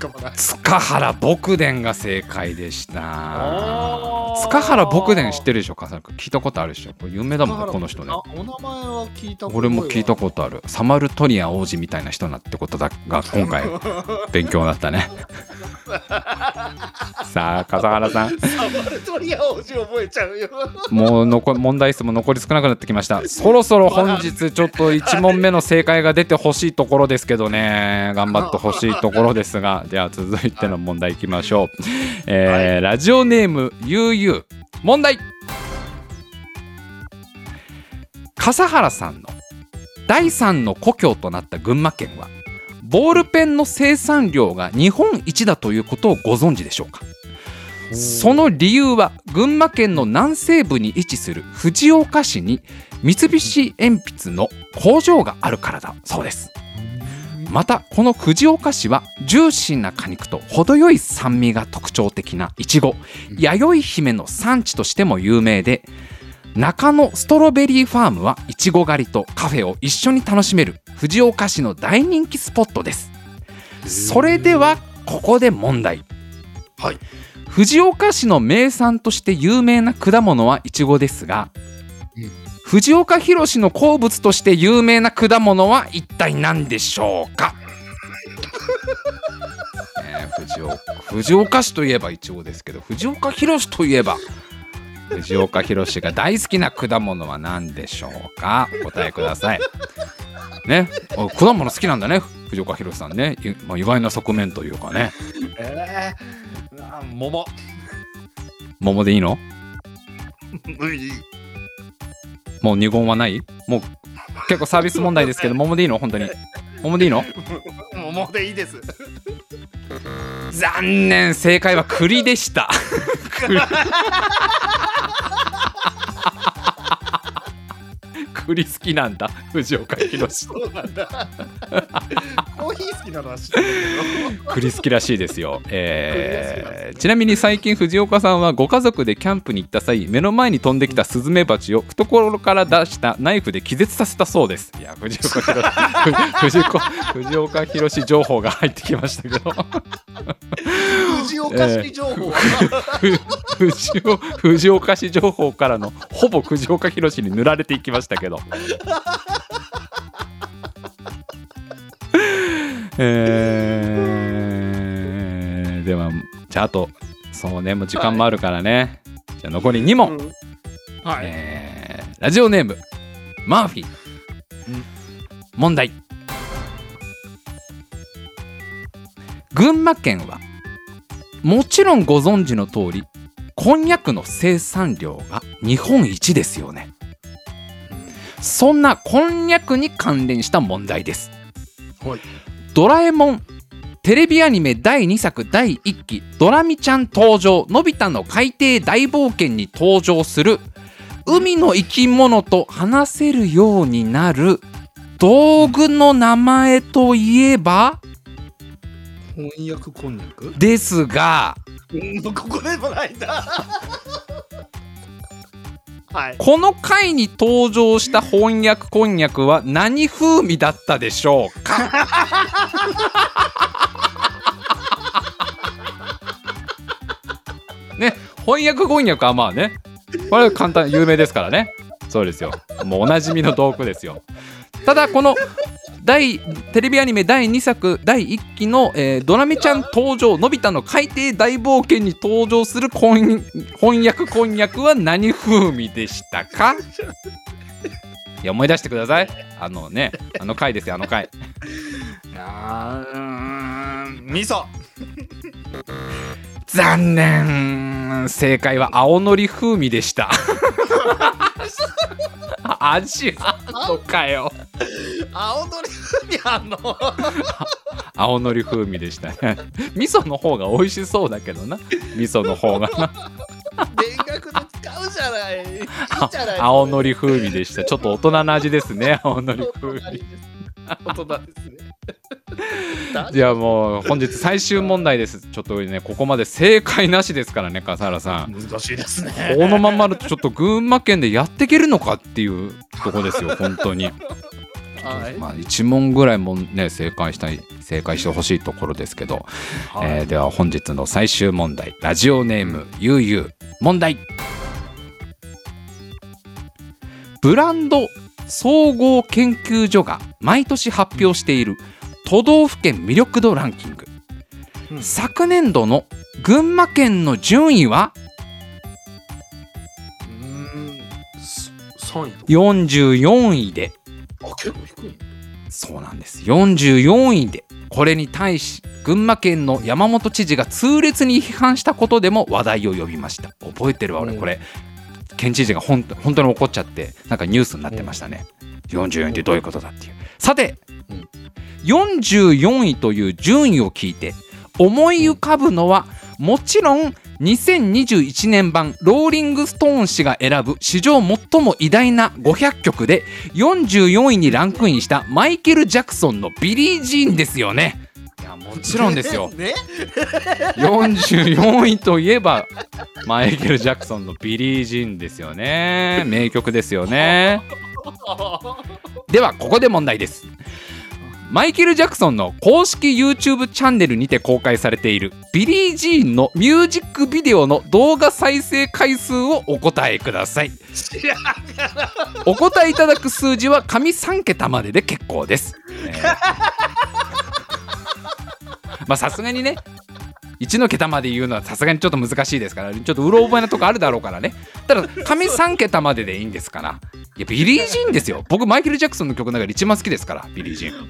か塚原牧伝が正解でした。塚原牧伝知ってるでしょ笠原君聞いたことあるでしょ。これ有名だもんねこの人ね。あお名前は聞いたこと俺も聞いたことある。サマルトリア王子みたいな人なってことだが今回 勉強だったね。さあ笠原さん。サマルトリア王子覚えちゃうよ。もう残問題数も残り少なくなってきました。そろそろ本日ちょっと1問目の正解が出てほしいところですけどね。頑張ってほしいところですが では続いての問題いきましょう、えーラジオネームゆうゆう。問題。笠原さんの第3の故郷となった群馬県はボールペンの生産量が日本一だということをご存知でしょうか？その理由は群馬県の南西部に位置する藤岡市に三菱鉛筆の工場があるからだそうですまたこの藤岡市はジューシーな果肉と程よい酸味が特徴的ないちご弥生姫の産地としても有名で中野ストロベリーファームはいちご狩りとカフェを一緒に楽しめる藤岡市の大人気スポットです。それではここで問題。はい。藤岡市の名産として有名な果物はいちごですが、うん藤岡弘の好物として有名な果物は一体何でしょうか、えー藤岡藤岡市といえばいちごですけど藤岡弘といえば藤岡弘が大好きな果物は何でしょうか？お答えください。ねあ果物好きなんだね藤岡弘さんね、いまあ、意外な側面というかね。えー、あ桃。桃でいいの？もう二言はない？もう結構サービス問題ですけど桃でいいの？本当に。桃でいいの？桃でいいです。残念正解は栗でした 栗栗好きなんだ。藤岡弘そうなんだ。コーヒー好きなのは知ってるけど。栗好きらしいですよ、えーちなみに最近藤岡さんはご家族でキャンプに行った際目の前に飛んできたスズメバチを懐から出したナイフで気絶させたそうです。いや藤岡弘藤岡 藤岡弘情報が入ってきましたけど。藤岡市情報。は、ふ藤岡藤岡市情報からのほぼ藤岡弘に塗られていきましたけど。えー、ではじゃああとそうねもう時間もあるからね、じゃあ残り2問、はい、えーラジオネームマーフィー、問題。群馬県はもちろんご存知の通りこんにゃくの生産量が日本一ですよねそんなこんにゃくに関連した問題です。はい。ドラえもんテレビアニメ第2作第1期「ドラミちゃん登場のび太の海底大冒険」に登場する海の生き物と話せるようになる道具の名前といえば翻訳こんにゃく？ですがうんここでもないんだはい。この回に登場した翻訳こんにゃくは何風味だったでしょうか？ね翻訳こんにゃくはまあねこれは簡単有名ですからね。そうですよ。もうおなじみの道具ですよ。ただこの第テレビアニメ第2作第1期の、えードラミちゃん登場のび太の海底大冒険に登場する翻翻訳こんにゃくは何風味でしたか？いや思い出してください。あのねあの回ですよあの回。あーうーん味噌。残念。正解は青のり風味でした 味あんのかよ。青のり風味あんの？青のり風味でしたね。味噌の方が美味しそうだけどな。味噌の方がな。田楽で使うじゃない。いいじゃない青のり風味でした。ちょっと大人の味ですね青のり風味大人ですね。いやもう本日最終問題です。ちょっとねここまで正解なしですからね笠原さん。難しいですね。このままだとちょっと群馬県でやっていけるのかっていうとこですよ 本当に。はい。まあ1問ぐらいもね正解したい正解してほしいところですけど、えーでは本日の最終問題。ラジオネームゆうゆう。問題。ブランド総合研究所が毎年発表している都道府県魅力度ランキング、うん。昨年度の群馬県の順位はうーんす三位44位で。あ結構低いそうなんです。44位で。これに対し群馬県の山本知事が痛烈に批判したことでも話題を呼びました。覚えてるわ俺。うん。これ県知事が本当本当に怒っちゃってなんかニュースになってましたね。44位ってどういうことだっていう。さてうん。44位という順位を聞いて思い浮かぶのはもちろん2021年版ローリング・ストーン誌が選ぶ史上最も偉大な500曲で44位にランクインしたマイケル・ジャクソンのビリー・ジーンですよね。いやもちろんですよ。ね44位といえばマイケル・ジャクソンのビリー・ジーンですよね。名曲ですよね。ではここで問題ですマイケル・ジャクソンの公式 YouTube チャンネルにて公開されているビリー・ジーンのミュージックビデオの動画再生回数をお答えください知らんがなお答えいただく数字は上3桁までで結構です、えーまあさすがにね1の桁まで言うのはさすがにちょっと難しいですからちょっとうろ覚えなとこあるだろうからね。ただ上3桁まででいいんですからいやビリー・ジーンですよ。僕マイケル・ジャクソンの曲の中で一番好きですからビリー・ジーン。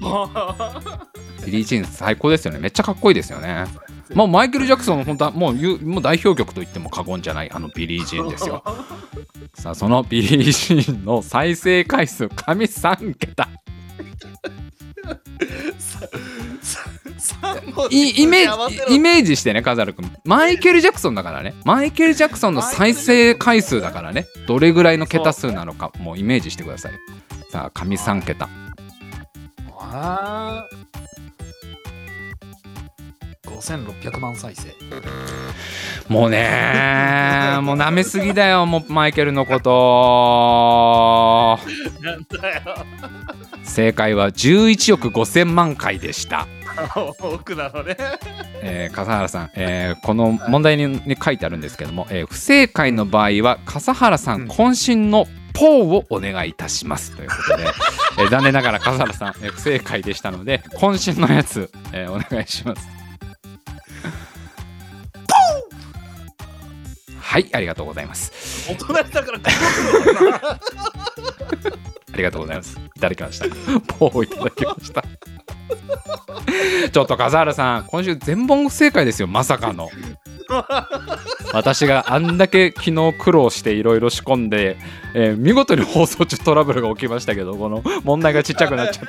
ビリー・ジーン最高ですよね。めっちゃかっこいいですよね。もうマイケル・ジャクソンの本当はもうもう代表曲と言っても過言じゃないあのビリー・ジーンですよ。さあそのビリー・ジーンの再生回数上3桁。三文字いイメージイメージしてねカザル君。マイケル・ジャクソンだからね。マイケル・ジャクソンの再生回数だからね。どれぐらいの桁数なのかもうイメージしてください。さあ紙3桁。あ。5600万再生。もうね もう舐めすぎだよもうマイケルのこと。なんだよ。正解は11億5000万回でした 奥なのね。えー笠原さん、えーこの問題にに書いてあるんですけども、えー不正解の場合は笠原さん。渾身のポーをお願いいたします。ということで、えー残念ながら笠原さん、えー不正解でしたので渾身のやつ、えーお願いしますはいありがとうございます。大人だから。こ ありがとうございます。いただきましたいただきました。ちょっと笠原さん今週全問不正解ですよまさかの。私があんだけ昨日苦労していろいろ仕込んで、えー見事に放送中トラブルが起きましたけどこの問題がちっちゃくなっちゃっ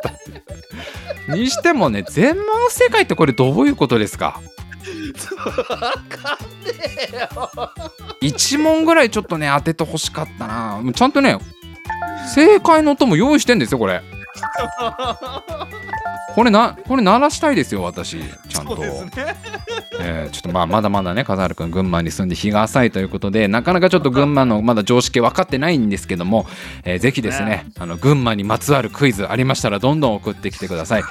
た。にしてもね全問不正解ってこれどういうことですか？わかんねえよ1問ぐらいちょっとね当ててほしかったな。ちゃんとね正解の音も用意してんですよこれ。これなこれ鳴らしたいですよ私。とね。えーちょっとまあまだまだね笠原君群馬に住んで日が浅いということでなかなかちょっと群馬のまだ常識分かってないんですけども、えーぜひですねあの群馬にまつわるクイズありましたらどんどん送ってきてください、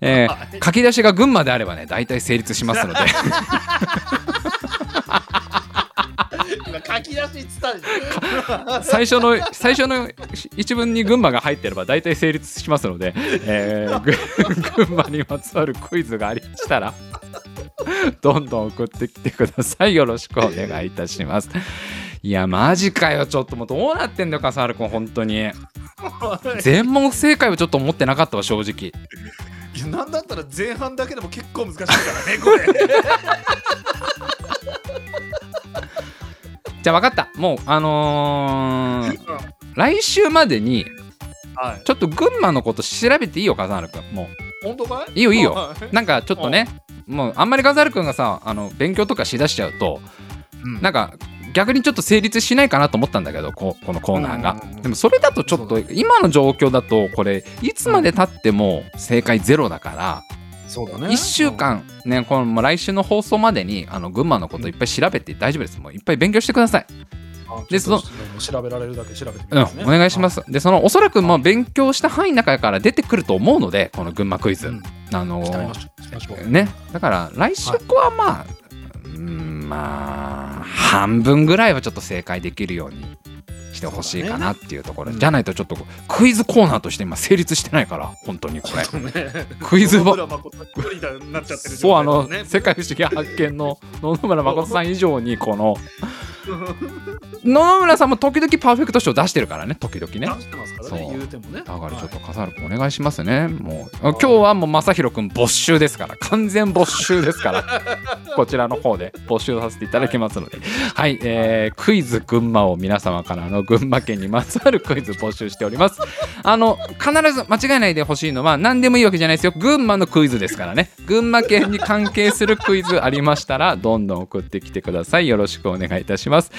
えー 書き出しが群馬であればね大体成立しますので。今 書書き出しっつったでしょ最初の最初の一文に群馬が入ってれば大体成立しますので、えーぐ群馬にまつわるクイズがありましたらどんどん送ってきてください。よろしくお願いいたします。いやマジかよ。ちょっともうどうなってんだよ笠原君本当に。全問不正解はちょっと思ってなかったわ正直。いやなんだったら前半だけでも結構難しいからねこれじゃあ分かった。もうあのー来週までにはい。ちょっと群馬のこと調べていいよ笠原君も本当かい？いいよいいよ。はい。なんかちょっとねもうあんまり笠原君がさあの勉強とかしだしちゃうとうん。なんか逆にちょっと成立しないかなと思ったんだけどここのコーナーが。うんうんうんでもそれだとちょっと今の状況だとこれいつまでたっても正解ゼロだからそうだね。1週間ねこの来週の放送までにあの群馬のこといっぱい調べて大丈夫です。もういっぱい勉強してください。ででその調べられるだけ調べてみうんますね。お願いします。でそのおそらくまあ勉強した範囲の中から出てくると思うのでこの群馬クイズ。うん。あの鍛えましょう鍛えましょう。ねだから来週はまあ、うんまあ半分ぐらいはちょっと正解できるようにしてほしいかなっていうところ、うん。じゃないとちょっとクイズコーナーとして今成立してないから本当にこれ。クイズは野々村誠一人みたいになっちゃってるそうあの、世界不思議発見の野々村誠さん以上にこの 野々村さんも時々パーフェクト賞出してるからね時々ねからそうね言うてもねだからちょっとはい笠原君お願いしますね。もう今日はもう正弘君没収ですから完全没収ですから こちらの方で募集させていただきますので、はい、えークイズ群馬を皆様からの群馬県にまつわるクイズ募集しております。あの必ず間違えないでほしいのは何でもいいわけじゃないですよ。群馬のクイズですからね。群馬県に関係するクイズありましたらどんどん送ってきてください。よろしくお願いいたします。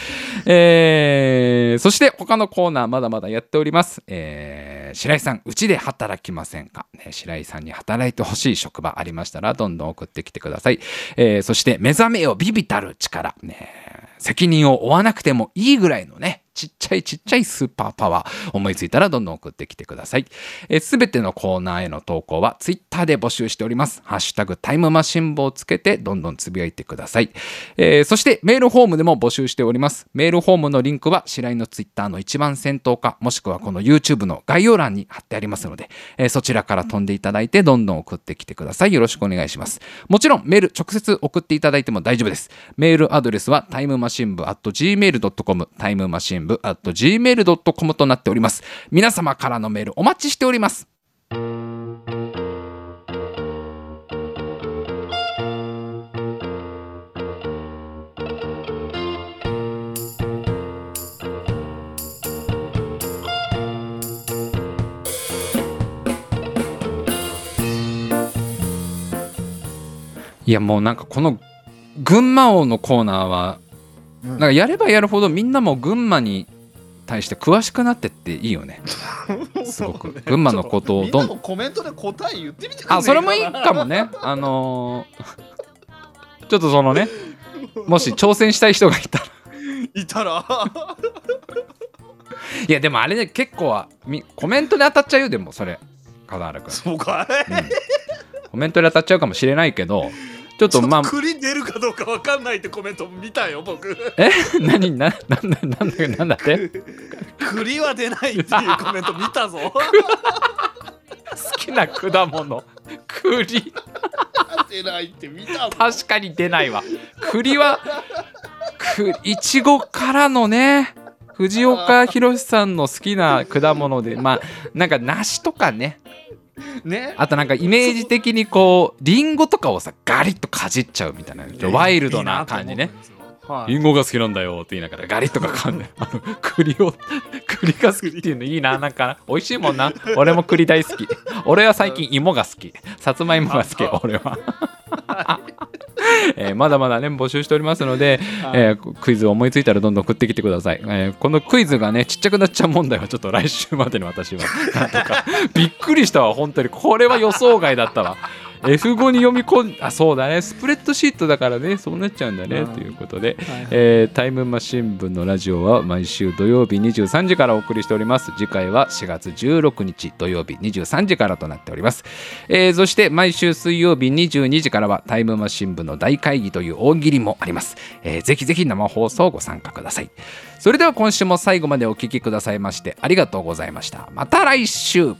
えーそして他のコーナーまだまだやっております。えーえ白井さん、うちで働きませんか、ね、白井さんに働いてほしい職場ありましたら、どんどん送ってきてください。えーそして、目覚めよビビたる力。ね、責任を負わなくてもいいぐらいのね、ちっちゃいちっちゃいスーパーパワー思いついたらどんどん送ってきてください。すべてのコーナーへの投稿はツイッターで募集しております。ハッシュタグタイムマシン部をつけてどんどんつぶやいてください。えーそしてメールフォームでも募集しております。メールフォームのリンクは白井のツイッターの一番先頭かもしくはこの YouTube の概要欄に貼ってありますので、えーそちらから飛んでいただいてどんどん送ってきてください。よろしくお願いします。もちろんメール直接送っていただいても大丈夫です。メールアドレスはタイムマシン部 at gmail.com タイムマシン部 at gmail.com となっております。皆様からのメールお待ちしております。いやもうなんかこの群馬王のコーナーはうん。なんかやればやるほどみんなも群馬に対して詳しくなってっていいよね。すごく。群馬のことをどんみんコメントで答え言ってみてあそれもいいかもね。あのーちょっとそのね もし挑戦したい人がいたら。いたら？いやでもあれね結構はみコメントで当たっちゃうよでもそれ。風原君、そうかい。うん。コメントで当たっちゃうかもしれないけどちょっとまあ栗出るかどうかわかんないってコメント見たよ僕。え？何？ななんだなんだなんだって？栗は出ないっていうコメント見たぞ。好きな果物。栗。出ないって見たぞ。確かに出ないわ。栗はくいちごからのね藤岡弘さんの好きな果物でまあなんか梨とかねね。あとなんかイメージ的にこうリンゴとかをさガリッとかじっちゃうみたいな。ワイルドな感じね。はい。リンゴが好きなんだよって言いながらガリッとか噛んであの栗を栗が好きっていうのいいな。なんか美味しいもんな。俺も栗大好き。俺は最近芋が好き。さつまいもが好き俺は、えーまだまだね募集しておりますので、えークイズを思いついたらどんどん送ってきてください、えーこのクイズがねちっちゃくなっちゃう問題はちょっと来週までに私は。なんとか。びっくりしたわ本当に。これは予想外だったわ F5 に読み込んあそうだね。スプレッドシートだからね。そうなっちゃうんだね。うんということで、はいえータイムマシン部のラジオは毎週土曜日23時からお送りしております。次回は4月16日土曜日23時からとなっております、えーそして毎週水曜日22時からはタイムマシン部の大会議という大喜利もあります、えーぜひぜひ生放送ご参加ください。それでは今週も最後までお聞きくださいましてありがとうございました。また来週